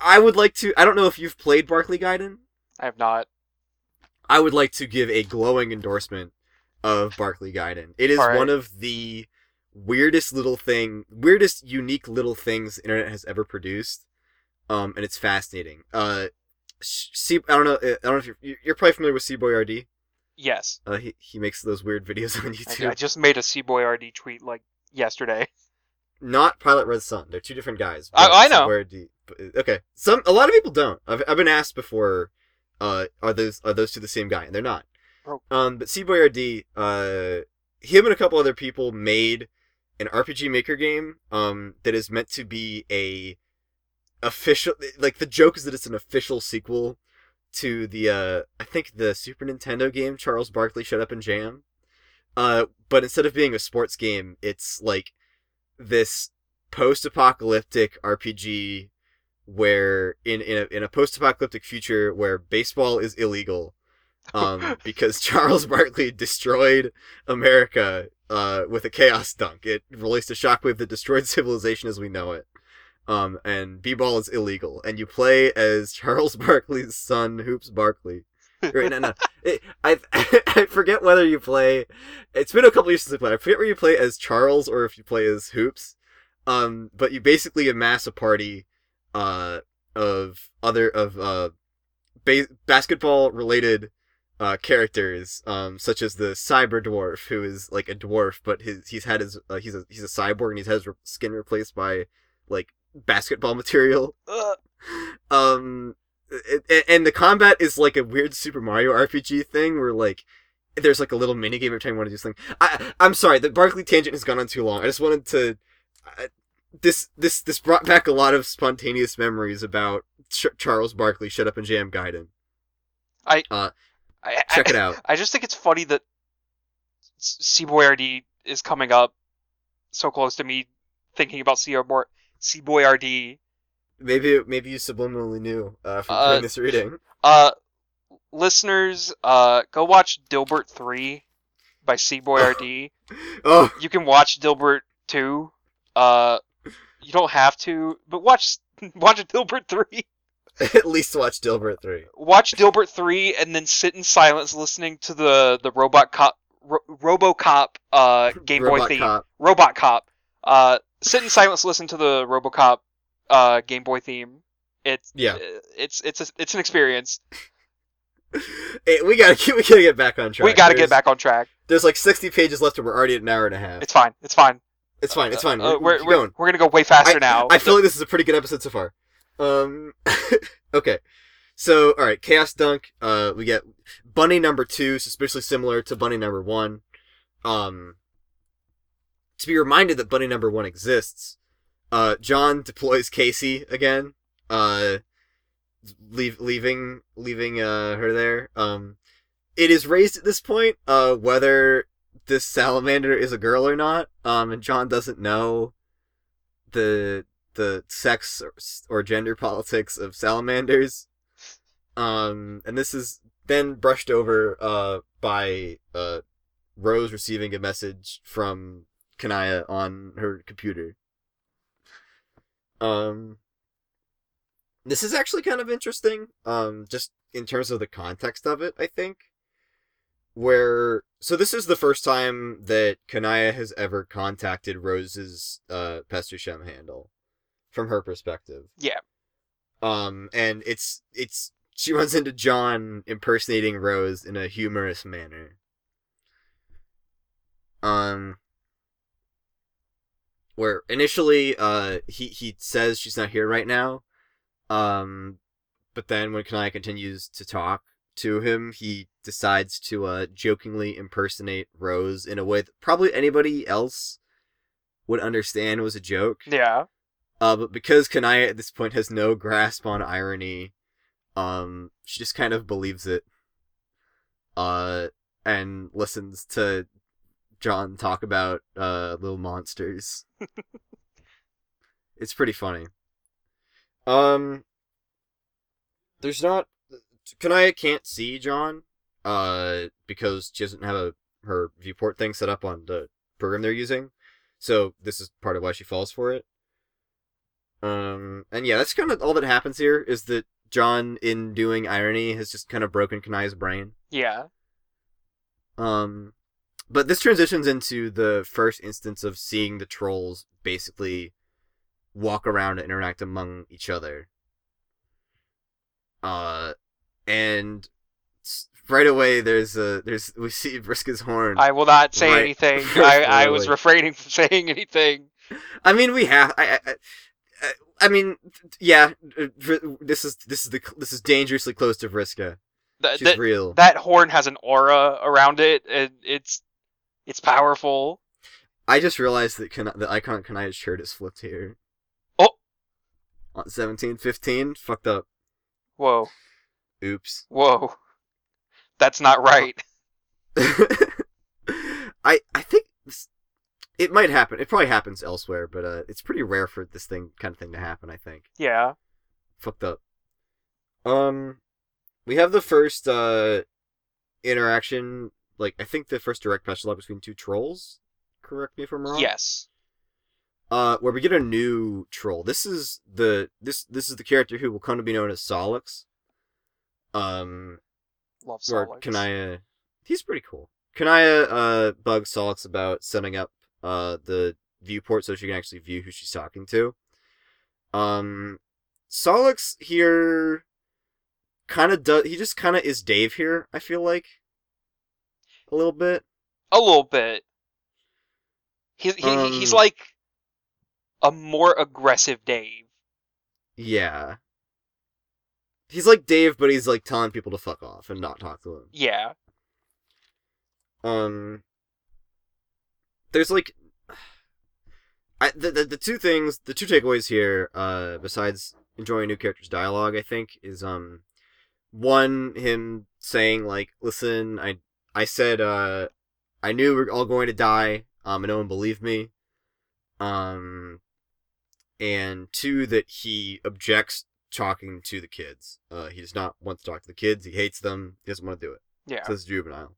I, would like to. I don't know if you've played Barkley Gaiden. I have not. I would like to give a glowing endorsement of Barkley Gaiden. It is right. one of the weirdest little thing, weirdest unique little things the internet has ever produced. Um, and it's fascinating. Uh, C- I don't know. uh, I don't know if you're you're probably familiar with Cboyardee. Yes. Uh, he he makes those weird videos on YouTube. I just made a Cboyardee tweet like yesterday. Not Pilot Red Sun. They're two different guys. I- I know. RD Okay, some a lot of people don't. I've I've been asked before. Uh, are those are those two the same guy? And they're not. Oh. Um, but Cboyardee, uh, him and a couple other people made an RPG Maker game. Um, that is meant to be a official. Like the joke is that it's an official sequel to the uh, I think the Super Nintendo game Charles Barkley Shut Up and Jam. Uh, but instead of being a sports game, it's like this post-apocalyptic RPG where in in a, in a post-apocalyptic future where baseball is illegal um, because Charles Barkley destroyed America uh, with a chaos dunk. It released a shockwave that destroyed civilization as we know it. Um, and b-ball is illegal, and you play as Charles Barkley's son, Hoops Barkley. Right, no, no. It, I I forget whether you play. It's been a couple years since I played. I forget where you play as Charles or if you play as Hoops. Um, but you basically amass a party, uh, of other of uh, ba- basketball related uh, characters, um, such as the cyber dwarf, who is like a dwarf, but his he's had his uh, he's a he's a cyborg and he's had his re- skin replaced by like basketball material. Ugh. Um, it, it- and the combat is like a weird Super Mario RPG thing where like there's like a little mini game every time you want to do something. I I'm sorry, the Barkley tangent has gone on too long. I just wanted to. I, this this this brought back a lot of spontaneous memories about Ch- Charles Barkley. Shut up and jam Gaiden. I, Check I, it out. I just think it's funny that S- Cboyardee is coming up so close to me thinking about Cboyardee. Maybe maybe you subliminally knew uh, from Uh, doing this reading. Uh, listeners, uh, go watch Dilbert 3 by Cboyardee. Oh, You can watch Dilbert 2. Uh, you don't have to, but watch watch Dilbert 3. at least watch Dilbert three. Watch Dilbert 3 and then sit in silence listening to the the Robot Cop Ro- RoboCop uh Game Boy theme. Cop. Robot Cop. Uh, sit in silence, listen to the RoboCop uh, Game Boy theme. It's Yeah. it's it's a, it's an experience. Hey, we gotta keep, we gotta get back on track. we got to There's- get back on track. There's like 60 pages left, and we're already at an hour and a half. It's fine. It's fine. It's fine. It's fine. Uh, we're, we're, we're, going. we're gonna go way faster now. I feel like this is a pretty good episode so far. Um, okay. So, all right, Chaos Dunk. Uh, we get Bunny number two, suspiciously similar to Bunny number one. Um, to be reminded that Bunny number one exists, uh, John deploys Casey again. Uh, leave leaving leaving uh her there. Um, it is raised at this point uh whether this salamander is a girl or not. Um, and John doesn't know the the sex or, or gender politics of salamanders. Um, and this is then brushed over uh by uh Rose receiving a message from Kanaya on her computer. Um, this is actually kind of interesting. Um, just in terms of the context of it, I think. Where so this is the first time that Kanaya has ever contacted Rose's uh Pesterchum handle, from her perspective. Yeah. Um, and it's it's she runs into John impersonating Rose in a humorous manner. Um, where initially uh he he says she's not here right now, um, but then when Kanaya continues to talk to him, he decides to uh jokingly impersonate Rose in a way that probably anybody else would understand was a joke. yeah. Uh, but because Kanaya at this point has no grasp on irony, um, she just kind of believes it. Uh, and listens to John talk about uh little monsters. it's pretty funny. Um there's not Kanaya can't see John uh because she doesn't have a her viewport thing set up on the program they're using. So this is part of why she falls for it. Um and yeah, that's kind of all that happens here is that John in doing irony has just kind of broken Kanaya's brain. Yeah. Um, but this transitions into the first instance of seeing the trolls basically walk around and interact among each other. Uh, and right away there's a there's we see Vriska's horn. I will not say Right. anything. I, I was refraining from saying anything. I mean, we have. I. I, I I mean, yeah. This is this is the this is dangerously close to Vriska. She's that, real. that horn has an aura around it, and it's it's powerful. I just realized that Kana- the icon Kanaya's shirt is flipped here. Oh. On seventeen fifteen, fucked up. Whoa, Oops. whoa, that's not right. I I think this, it might happen. It probably happens elsewhere, but uh, it's pretty rare for this thing kind of thing to happen. I think Yeah, fucked up. Um, we have the first uh interaction. Like I think the first direct dialogue between two trolls. Correct me if I'm wrong. yes, Uh, where we get a new troll. This is the this this is the character who will come to be known as Sollux. Um, love or Sollux. Kanaya. He's pretty cool. Kanaya uh bugs Sollux about setting up uh the viewport so she can actually view who she's talking to. Um, Sollux here kind of does. He just kind of is Dave here. I feel like a little bit. A little bit. He's he, he- he's Um, like a more aggressive Dave. Yeah. He's like Dave, but he's like telling people to fuck off and not talk to him. Yeah, um there's like I, the, the the two things the two takeaways here uh besides enjoying a new character's dialogue i think is um one him saying like listen i i said uh i knew we are all going to die um and no one believed me um and two that he objects talking to the kids uh he does not want to talk to the kids he hates them he doesn't want to do it yeah. says juvenile.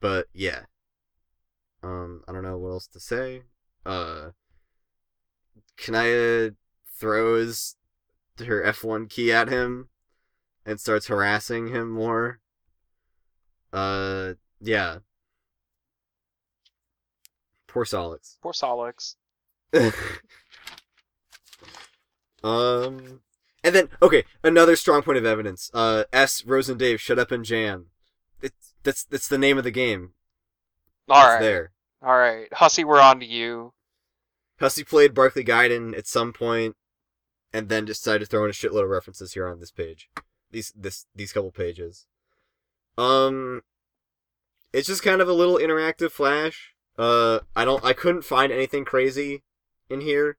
But yeah. Um, I don't know what else to say. Uh Kanaya throws her F1 key at him and starts harassing him more. Uh yeah. Poor Sollux. Poor Sollux. um and then okay, another strong point of evidence. Uh S Rose and Dave shut up and jam. It's that's that's the name of the game. All it's right, there. all right, Hussie, we're on to you. Hussie played Barkley Gaiden at some point, and then decided to throw in a shitload of references here on this page. These this these couple pages. Um, it's just kind of a little interactive flash. Uh, I don't I couldn't find anything crazy in here.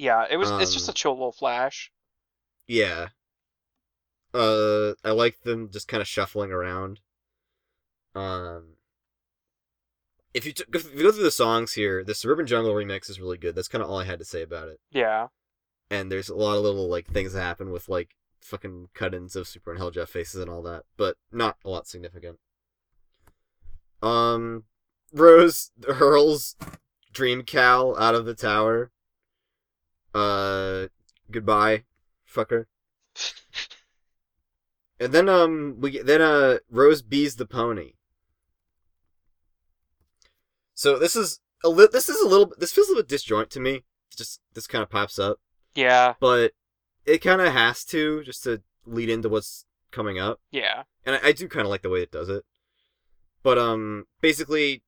Yeah, it was. it's just Um, a chill little flash. Yeah. Uh, I like them just kind of shuffling around. Um, if you, t- if you go through the songs here, the Sburban Jungle remix is really good. That's kind of all I had to say about it. Yeah, and there's a lot of little like things that happen with like fucking cut-ins of Super and Hella Jeff faces and all that, but not a lot significant. Um, Rose hurls Dream Cal out of the tower. Uh, goodbye, fucker. And then um we then uh Rose bees the pony. So this is a li- this is a little this feels a little bit disjoint to me. Just this kind of pops up yeah, but it kind of has to just to lead into what's coming up yeah, and i, I do kind of like the way it does it but um basically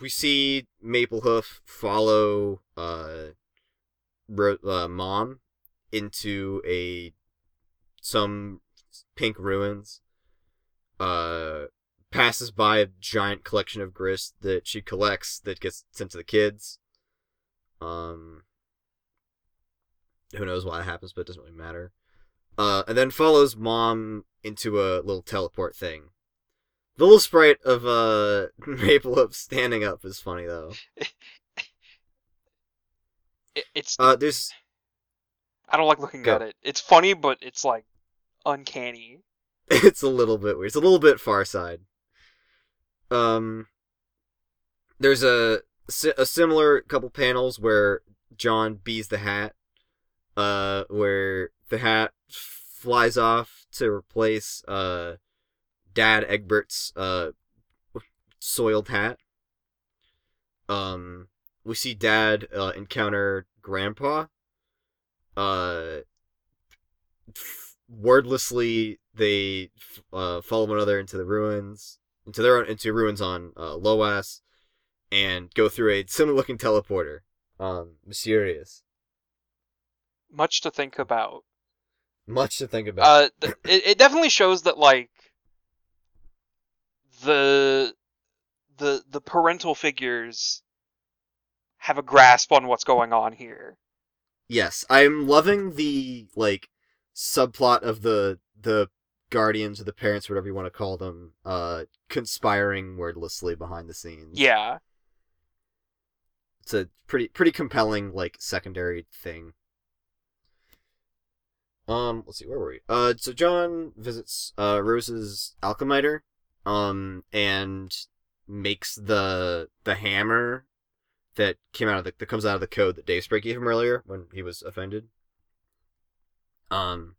we see maplehoof follow uh, uh mom into a some pink ruins uh passes by a giant collection of grist that she collects that gets sent to the kids. Um who knows why that happens but it doesn't really matter. Uh and then follows mom into a little teleport thing. The little sprite of uh Maple up standing up is funny though. It, it's Uh, there's I don't like looking go. at it. It's funny, but it's like uncanny. it's a little bit weird. It's a little bit far side. Um, there's a a similar couple panels where John bees the hat, uh, where the hat flies off to replace uh, Dad Egbert's uh soiled hat. Um, we see Dad uh, encounter Grandpa. Uh, f- wordlessly they f- uh, follow one another into the ruins, into their own, into ruins on uh, LOWAS, and go through a similar looking teleporter. Um, mysterious. Much to think about. Much to think about. Uh, th- it, it definitely shows that like the the the parental figures have a grasp on what's going on here. yes, I'm loving the like subplot of the the guardians or the parents, whatever you want to call them, uh, conspiring wordlessly behind the scenes. Yeah. it's a pretty pretty compelling like secondary thing. Um, let's see, where were we? Uh, so John visits uh Rose's alchemiter, um, and makes the the hammer that came out of the that comes out of the code that Dave Sprite gave him earlier when he was offended. Um,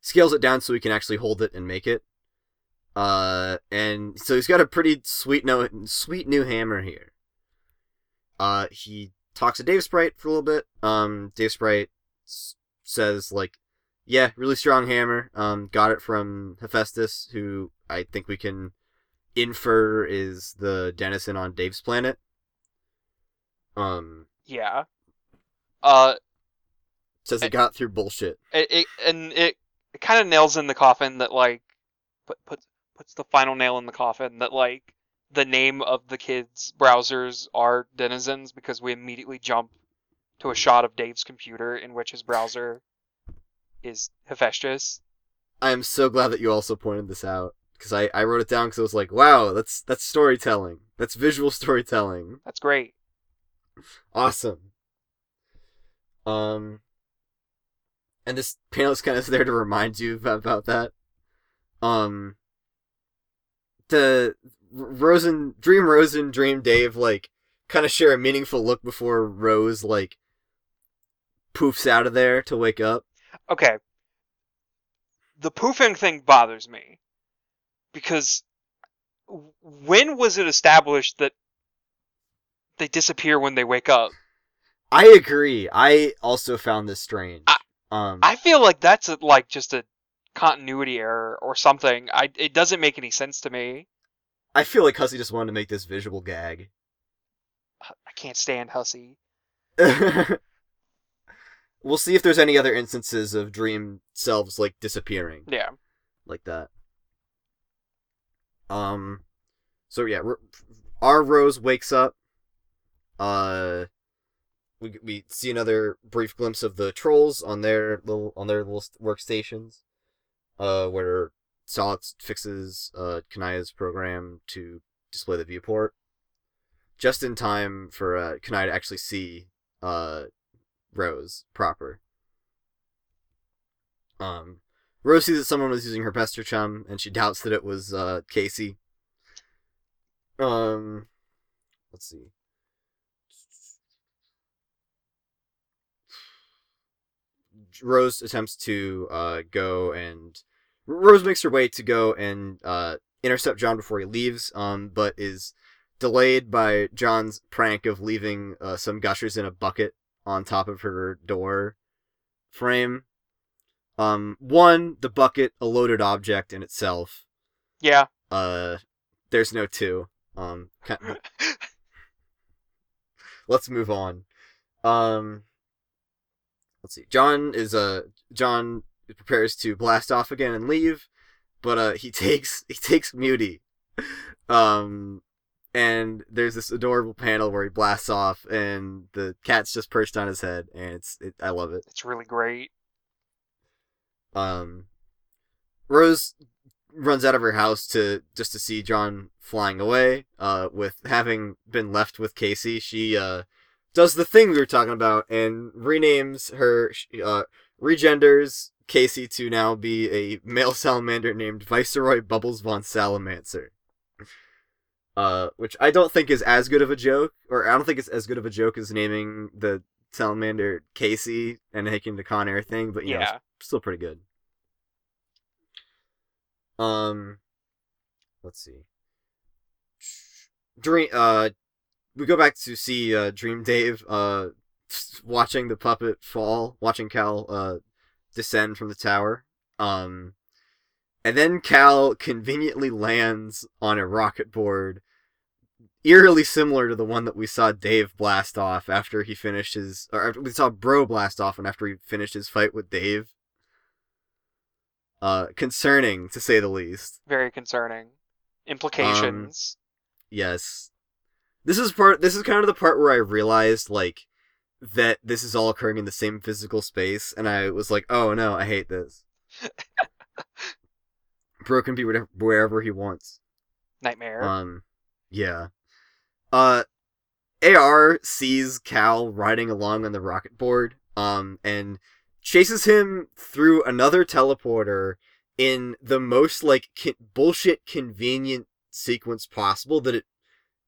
scales it down so he can actually hold it and make it. Uh, and so he's got a pretty sweet no sweet new hammer here. Uh, he talks to Dave Sprite for a little bit. Um, Dave Sprite s- says like, "Yeah, really strong hammer. Um, got it from Hephaestus, who I think we can infer is the denizen on Dave's planet." Um, Yeah. Uh, says he Eh. got through bullshit. it, it and it, it kind of nails in the coffin that like put put puts the final nail in the coffin that like the name of the kids browsers are denizens because we immediately jump to a shot of Dave's computer in which his browser is Hephaestus. I am so glad that you also pointed this out because I, I wrote it down because I was like, wow, that's that's storytelling. That's visual storytelling. That's great. Awesome. Um, and this panel is kind of there to remind you about, that. Um, the R- Rose and Dream Rose and Dream Dave like kind of share a meaningful look before Rose like poofs out of there to wake up. Okay. The poofing thing bothers me because when was it established that they disappear when they wake up? I agree. I also found this strange. I- um, I feel like that's a, like just a continuity error or something. I it doesn't make any sense to me. I feel like Hussie just wanted to make this visual gag. I can't stand Hussie. we'll see if there's any other instances of dream selves like disappearing Yeah. like that. Um, so yeah, R- our Rose wakes up. Uh, we we see another brief glimpse of the trolls on their little on their little workstations. Uh, where Sollux fixes uh Kanaya's program to display the viewport, just in time for uh Kanaya to actually see uh Rose proper. Um, Rose sees that someone was using her Pesterchum, and she doubts that it was uh, Casey. Um, let's see. Rose attempts to uh, go and Rose makes her way to go and uh, intercept John before he leaves, um, but is delayed by John's prank of leaving uh, some gushers in a bucket on top of her door frame. Um, one, the bucket, a loaded object in itself. Yeah. Uh, there's no two. Um, ki- let's move on. Um, let's see. John is uh John prepares to blast off again and leave, but uh he takes he takes Mutie. Um, and there's this adorable panel where he blasts off and the cat's just perched on his head and it's it, I love it. It's really great. Um, Rose runs out of her house to just to see John flying away. Uh, with having been left with Casey, she uh does the thing we were talking about and renames her uh regenders Casey to now be a male salamander named Viceroy Bubbles von Salamancer. Uh, which I don't think is as good of a joke, or I don't think it's as good of a joke as naming the salamander Casey and making the Con Air thing, but you know, yeah. it's still pretty good. Um, let's see. Dream. Uh, we go back to see uh, Dream Dave. Uh, watching the puppet fall, watching Cal uh descend from the tower. Um, and then Cal conveniently lands on a rocket board, eerily similar to the one that we saw Dave blast off after he finished his, or after we saw Bro blast off, and after he finished his fight with Dave. Uh, concerning to say the least. Very concerning. Implications. Yes. This is part this is kind of the part where I realized like that this is all occurring in the same physical space and I was like, "Oh no, I hate this." Bro can be whatever, wherever he wants. Nightmare. Um yeah. Uh AR sees Cal riding along on the rocket board um and chases him through another teleporter in the most like con- bullshit convenient sequence possible that it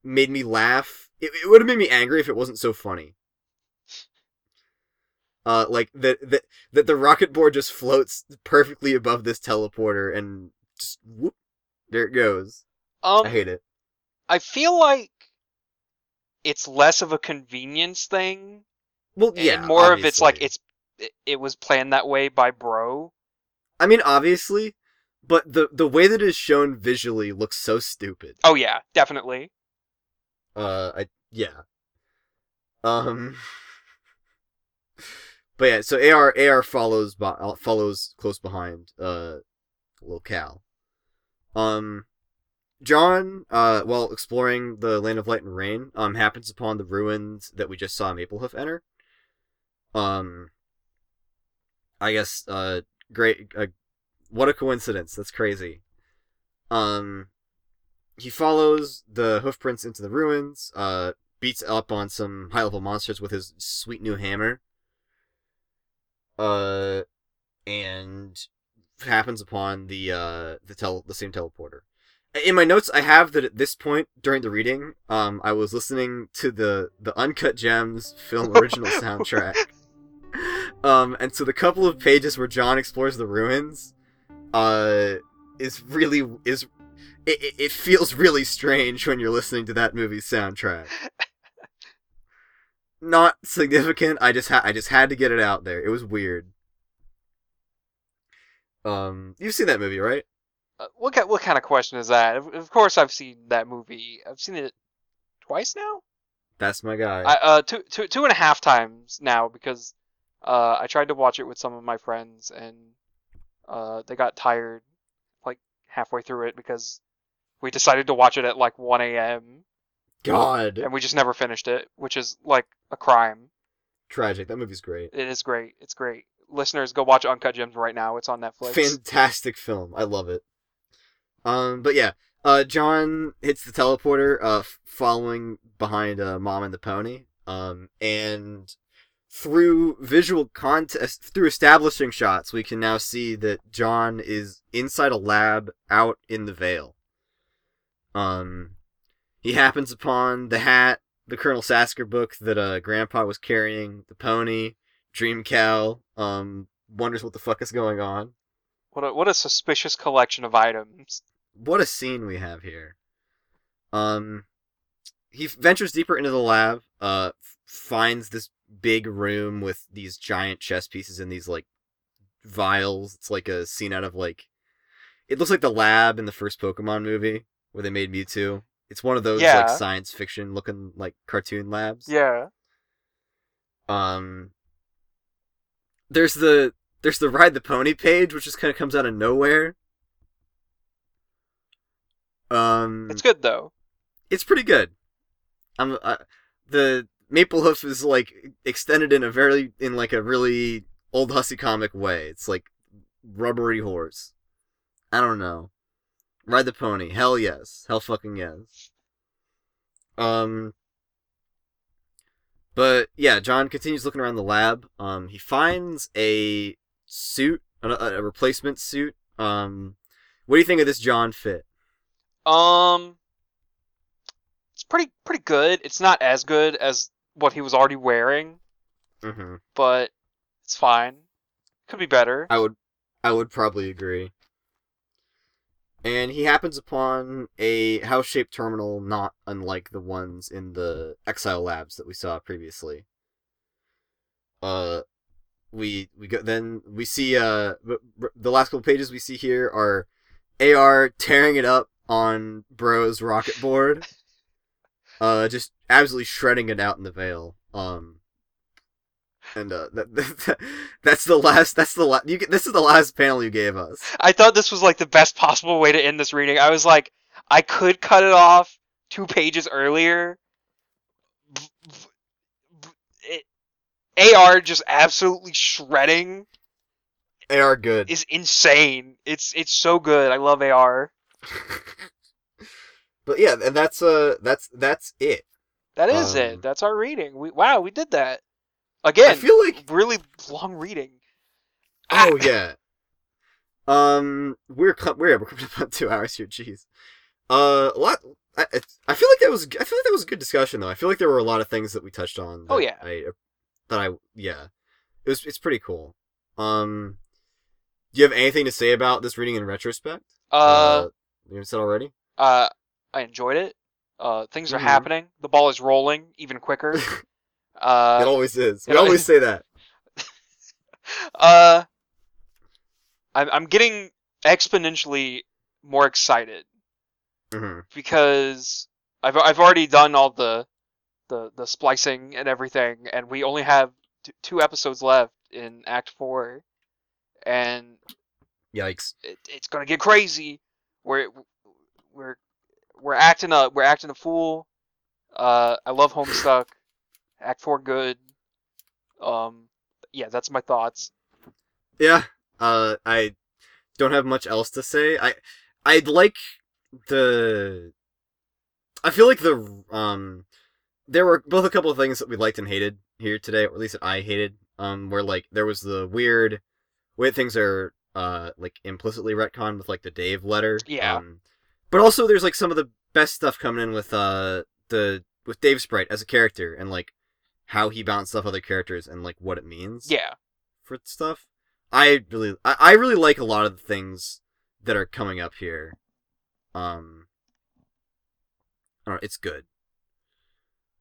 made me laugh. It, it would have made me angry if it wasn't so funny. Uh, like that that that the rocket board just floats perfectly above this teleporter and just whoop, there it goes. um, I hate it. I feel like it's less of a convenience thing Well, yeah, and more of it's like it's it, it was planned that way by Bro. I mean, obviously, but the the way that it is shown visually looks so stupid. Oh yeah, definitely. Uh, I yeah. Um. But yeah, so AR AR follows by, follows close behind uh, Cal. Um, John, uh, while exploring the land of light and rain, um, happens upon the ruins that we just saw Maplehoof enter. Um, I guess, uh, great, uh, what a coincidence! That's crazy. Um, he follows the hoofprints into the ruins. Uh, beats up on some high level monsters with his sweet new hammer. Uh, and happens upon the uh the tel the same teleporter. In my notes, I have that at this point during the reading, um, I was listening to the the Uncut Gems film original soundtrack. Um, and so the couple of pages where John explores the ruins, uh, is really is it, it, it feels really strange when you're listening to that movie's soundtrack. Not significant. I just ha- I just had to get it out there. It was weird. Um, you've seen that movie, right? Uh, what ki- what kind of question is that? Of, of course, I've seen that movie. I've seen it twice now. That's my guy. I, uh, two, two, two and a half times now because uh, I tried to watch it with some of my friends and uh, they got tired halfway through it because we decided to watch it at like 1 a.m. God, and we just never finished it, which is like a crime. tragic. That movie's great. It is great. It's great. Listeners, go watch Uncut Gems right now. It's on Netflix. Fantastic film. I love it. Um, but yeah, uh, John hits the teleporter, uh, following behind uh, Mom and the Pony. Um, and through visual contest, through establishing shots, we can now see that John is inside a lab out in the Veil. Um, he happens upon the hat, the Colonel Sassacre book that uh Grandpa was carrying, the pony, Dream Cal. Um, wonders what the fuck is going on. What a, what a suspicious collection of items. what a scene we have here. Um, he ventures deeper into the lab. Uh, finds this big room with these giant chess pieces and these like vials. It's like a scene out of like, it looks like the lab in the first Pokemon movie where they made Mewtwo. It's one of those Yeah. like science fiction looking like cartoon labs. Yeah. Um, there's the there's the ride the pony page, which just kind of comes out of nowhere. Um, It's good though. it's pretty good. I'm uh, the Maple Hoof is like extended in a very in like a really old Hussie comic way. It's like rubbery horse. I don't know. Ride the pony. Hell yes. Hell fucking yes. Um. But yeah, John continues looking around the lab. Um, he finds a suit, a, a replacement suit. Um, what do you think of this John fit? Um, it's pretty pretty good. It's not as good as what he was already wearing, Mm-hmm. but it's fine. Could be better. I would, I would probably agree. And he happens upon a house-shaped terminal, not unlike the ones in the Exile Labs that we saw previously. Uh, we we go then we see uh the last couple pages we see here are AR tearing it up on Bro's rocket board, uh, just absolutely shredding it out in the veil. Um, and uh, that, that, that's the last. That's the last. You get, this is the last panel you gave us. I thought this was like the best possible way to end this reading. I was like, I could cut it off two pages earlier. It, AR just absolutely shredding are good. is insane. It's it's so good. I love AR. but yeah, and that's uh that's that's it. That is Um, it. That's our reading. We wow, we did that again. I feel like really long reading. oh yeah. Um, we're cu- we're we're coming up on two hours here. Jeez. Uh, a lot. I, I feel like that was I feel like that was a good discussion though. I feel like there were a lot of things that we touched on. Oh, yeah. I that I yeah. It was it's pretty cool. Um, do you have anything to say about this reading in retrospect? Uh, you said already. uh, I enjoyed it. Uh, things are Mhm. happening. The ball is rolling even quicker. Uh, it always is. We always say that. uh, I'm I'm getting exponentially more excited hmm because I've I've already done all the the the splicing and everything, and we only have t- two episodes left in Act Four, and Yikes. it, it's gonna get crazy. We're we're we're acting a we're acting a fool. Uh, I love Homestuck. Act Four good. Um, yeah, that's my thoughts. Yeah. Uh, I don't have much else to say. I I'd like the. I feel like the um, there were both a couple of things that we liked and hated here today, or at least that I hated. Um, where like there was the weird way things are uh like implicitly retconned with like the Dave letter. Yeah. Um, but also there's like some of the best stuff coming in with uh the with Dave Sprite as a character and like how he bounced off other characters and like what it means Yeah, for stuff. I really, I, I really like a lot of the things that are coming up here. Um, I don't know, it's good.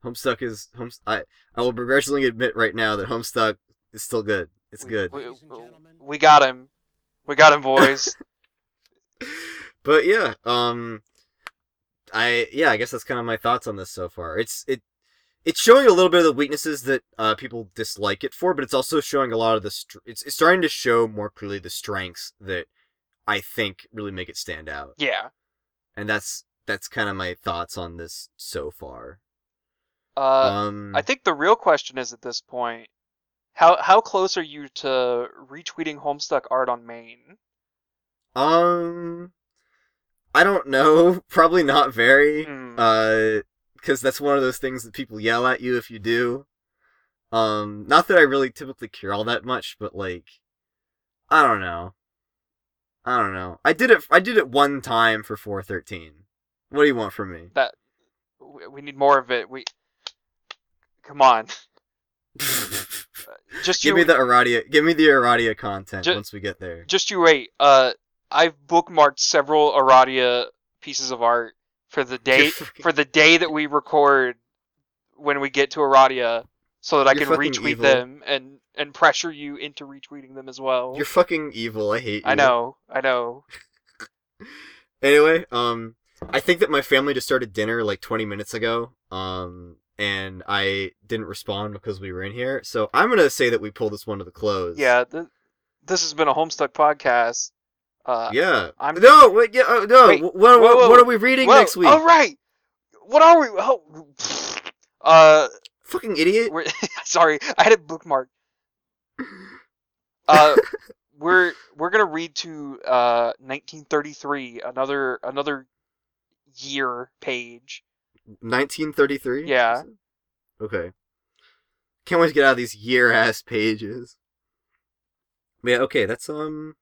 Homestuck is home. I I will begrudgingly admit right now that Homestuck is still good. It's we, good. We, we got him. We got him, boys. but yeah, um, I yeah, I guess that's kind of my thoughts on this so far. It's it it's showing a little bit of the weaknesses that uh, people dislike it for, but it's also showing a lot of the str- it's it's starting to show more clearly the strengths that I think really make it stand out, yeah. and that's that's kind of my thoughts on this so far. Uh, um, I think the real question is at this point, how how close are you to retweeting Homestuck art on main? um, I don't know. Probably not very. Hmm. uh because that's one of those things that people yell at you if you do um not that i really typically care all that much but like i don't know i don't know i did it i did it one time for 413 what do you want from me that we need more of it. We come on, just give you me the Aradia give me the Aradia content Ju- once we get there just you wait. Uh, I've bookmarked several Aradia pieces of art for the day for the day that we record when we get to Aradia, so that I You're can retweet evil. them and and pressure you into retweeting them as well. you're fucking evil i hate you I know, I know. Anyway, um, I think that my family just started dinner like 20 minutes ago. Um, and I didn't respond because we were in here. So I'm gonna say that we pull this one to the close. Yeah, th- this has been a Homestuck podcast. Uh, Yeah. I'm- No. Wait. Yeah. Uh, no. Wait, what, what, whoa, whoa, what are we reading well, next week? All right. What are we? Oh, uh, Fucking idiot. sorry, I had it bookmarked. Uh, we're we're gonna read to uh 1933, another another year page. 1933. Yeah. Okay. Can't wait to get out of these year ass pages. Yeah. Okay. That's um.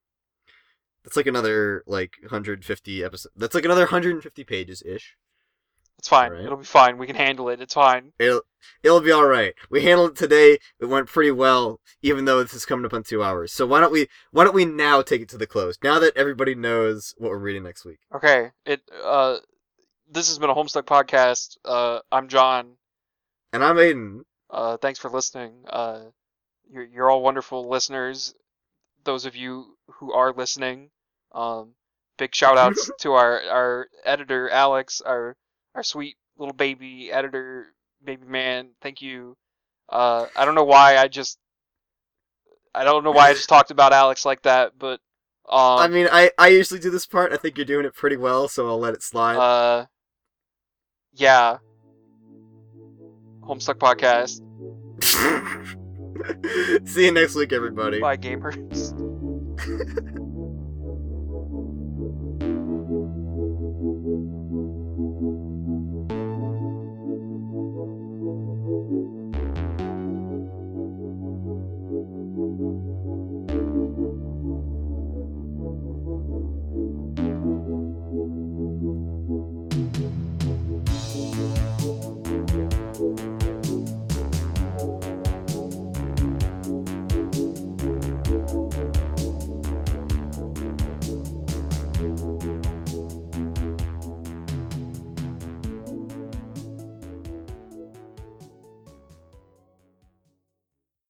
That's like another like 150 episodes. That's like another 150 pages ish. It's fine. Alright. It'll be fine. We can handle it. It's fine. It'll it'll be all right. We handled it today. It went pretty well, even though this is coming up on two hours. So why don't we why don't we now take it to the close? Now that everybody knows what we're reading next week. Okay. It uh this has been a Homestuck podcast. Uh I'm John. And I'm Aidan. Uh thanks for listening. Uh you're you're all wonderful listeners. Those of you who are listening. Um big shout outs to our our editor Alex, our our sweet little baby editor baby man. Thank you. Uh I don't know why I just I don't know why I just talked about Alex like that, but um I mean, I I usually do this part. I think you're doing it pretty well, so I'll let it slide. Uh, yeah. Homestuck podcast. See you next week, everybody. Bye, gamers. Yeah.